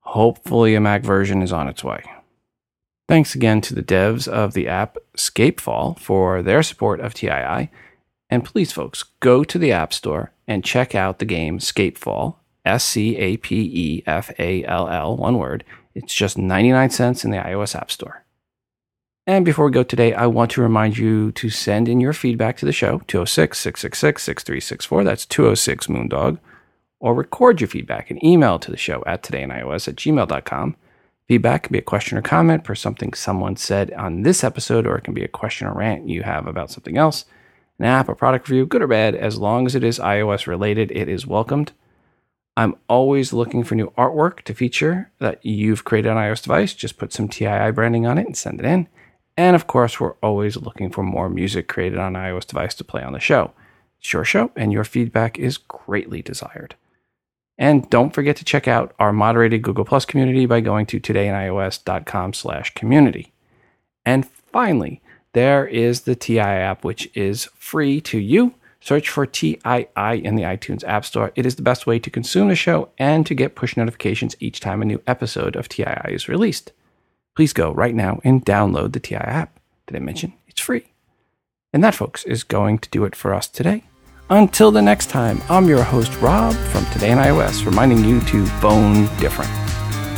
hopefully, a Mac version is on its way. Thanks again to the devs of the app Scapefall for their support of TII. And please, folks, go to the App Store and check out the game Scapefall, S C A P E F A L L, one word. It's just 99 cents in the iOS App Store. And before we go today, I want to remind you to send in your feedback to the show, 206 666 6364. That's 206 Moondog. Or record your feedback and email to the show at todayinios at gmail.com. Feedback can be a question or comment for something someone said on this episode, or it can be a question or rant you have about something else, an app or product review, good or bad. As long as it is iOS related, it is welcomed. I'm always looking for new artwork to feature that you've created on iOS device. Just put some TII branding on it and send it in. And of course, we're always looking for more music created on iOS device to play on the show. It's your show, and your feedback is greatly desired. And don't forget to check out our moderated Google Plus community by going to todayinios.com slash community. And finally, there is the TII app, which is free to you. Search for TII in the iTunes App Store. It is the best way to consume the show and to get push notifications each time a new episode of TII is released please go right now and download the TI app. Did I mention it's free? And that, folks, is going to do it for us today. Until the next time, I'm your host, Rob, from Today in iOS, reminding you to phone different.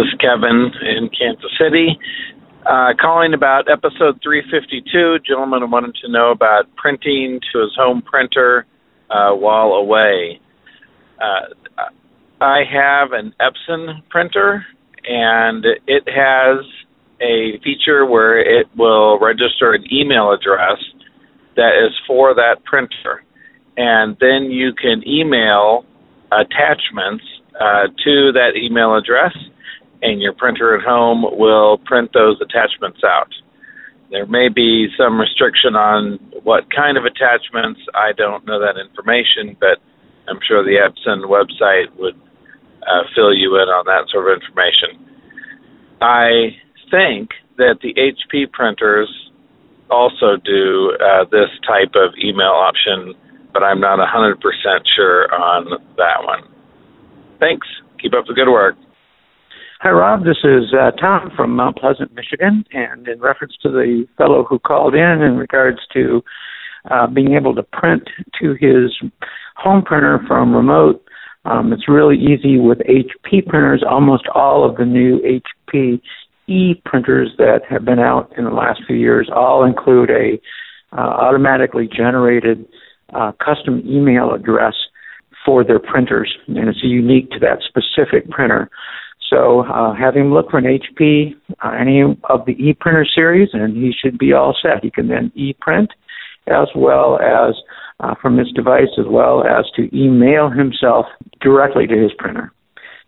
Is Kevin in Kansas City. Uh, calling about episode 352. Gentleman wanted to know about printing to his home printer uh, while away. Uh, I have an Epson printer, and it has a feature where it will register an email address that is for that printer. And then you can email attachments uh, to that email address, and your printer at home will print those attachments out. There may be some restriction on what kind of attachments. I don't know that information, but I'm sure the Epson website would uh, fill you in on that sort of information. I think that the HP printers also do uh, this type of email option, but I'm not 100% sure on that one. Thanks. Keep up the good work. Hi, Rob. This is uh, Tom from Mount Pleasant, Michigan. And in reference to the fellow who called in in regards to uh, being able to print to his home printer from remote, um, it's really easy with HP printers. Almost all of the new HP e printers that have been out in the last few years all include a uh, automatically generated uh, custom email address for their printers, and it's unique to that specific printer. So uh, have him look for an HP, uh, any of the e-printer series, and he should be all set. He can then e-print as well as uh, from his device, as well as to email himself directly to his printer.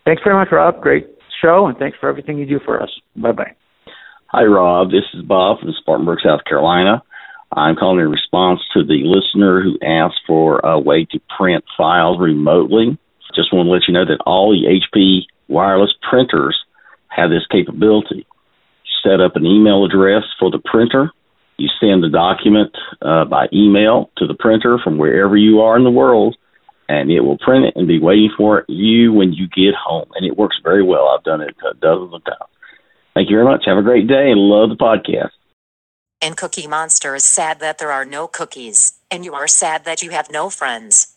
Thanks very much, Rob. Great show, and thanks for everything you do for us. Bye bye. Hi, Rob. This is Bob from Spartanburg, South Carolina. I'm calling in response to the listener who asked for a way to print files remotely. Just want to let you know that all the HP wireless printers have this capability. Set up an email address for the printer. You send the document uh, by email to the printer from wherever you are in the world, and it will print it and be waiting for you when you get home. And it works very well. I've done it uh, dozens of times. Thank you very much. Have a great day and love the podcast. And Cookie Monster is sad that there are no cookies, and you are sad that you have no friends.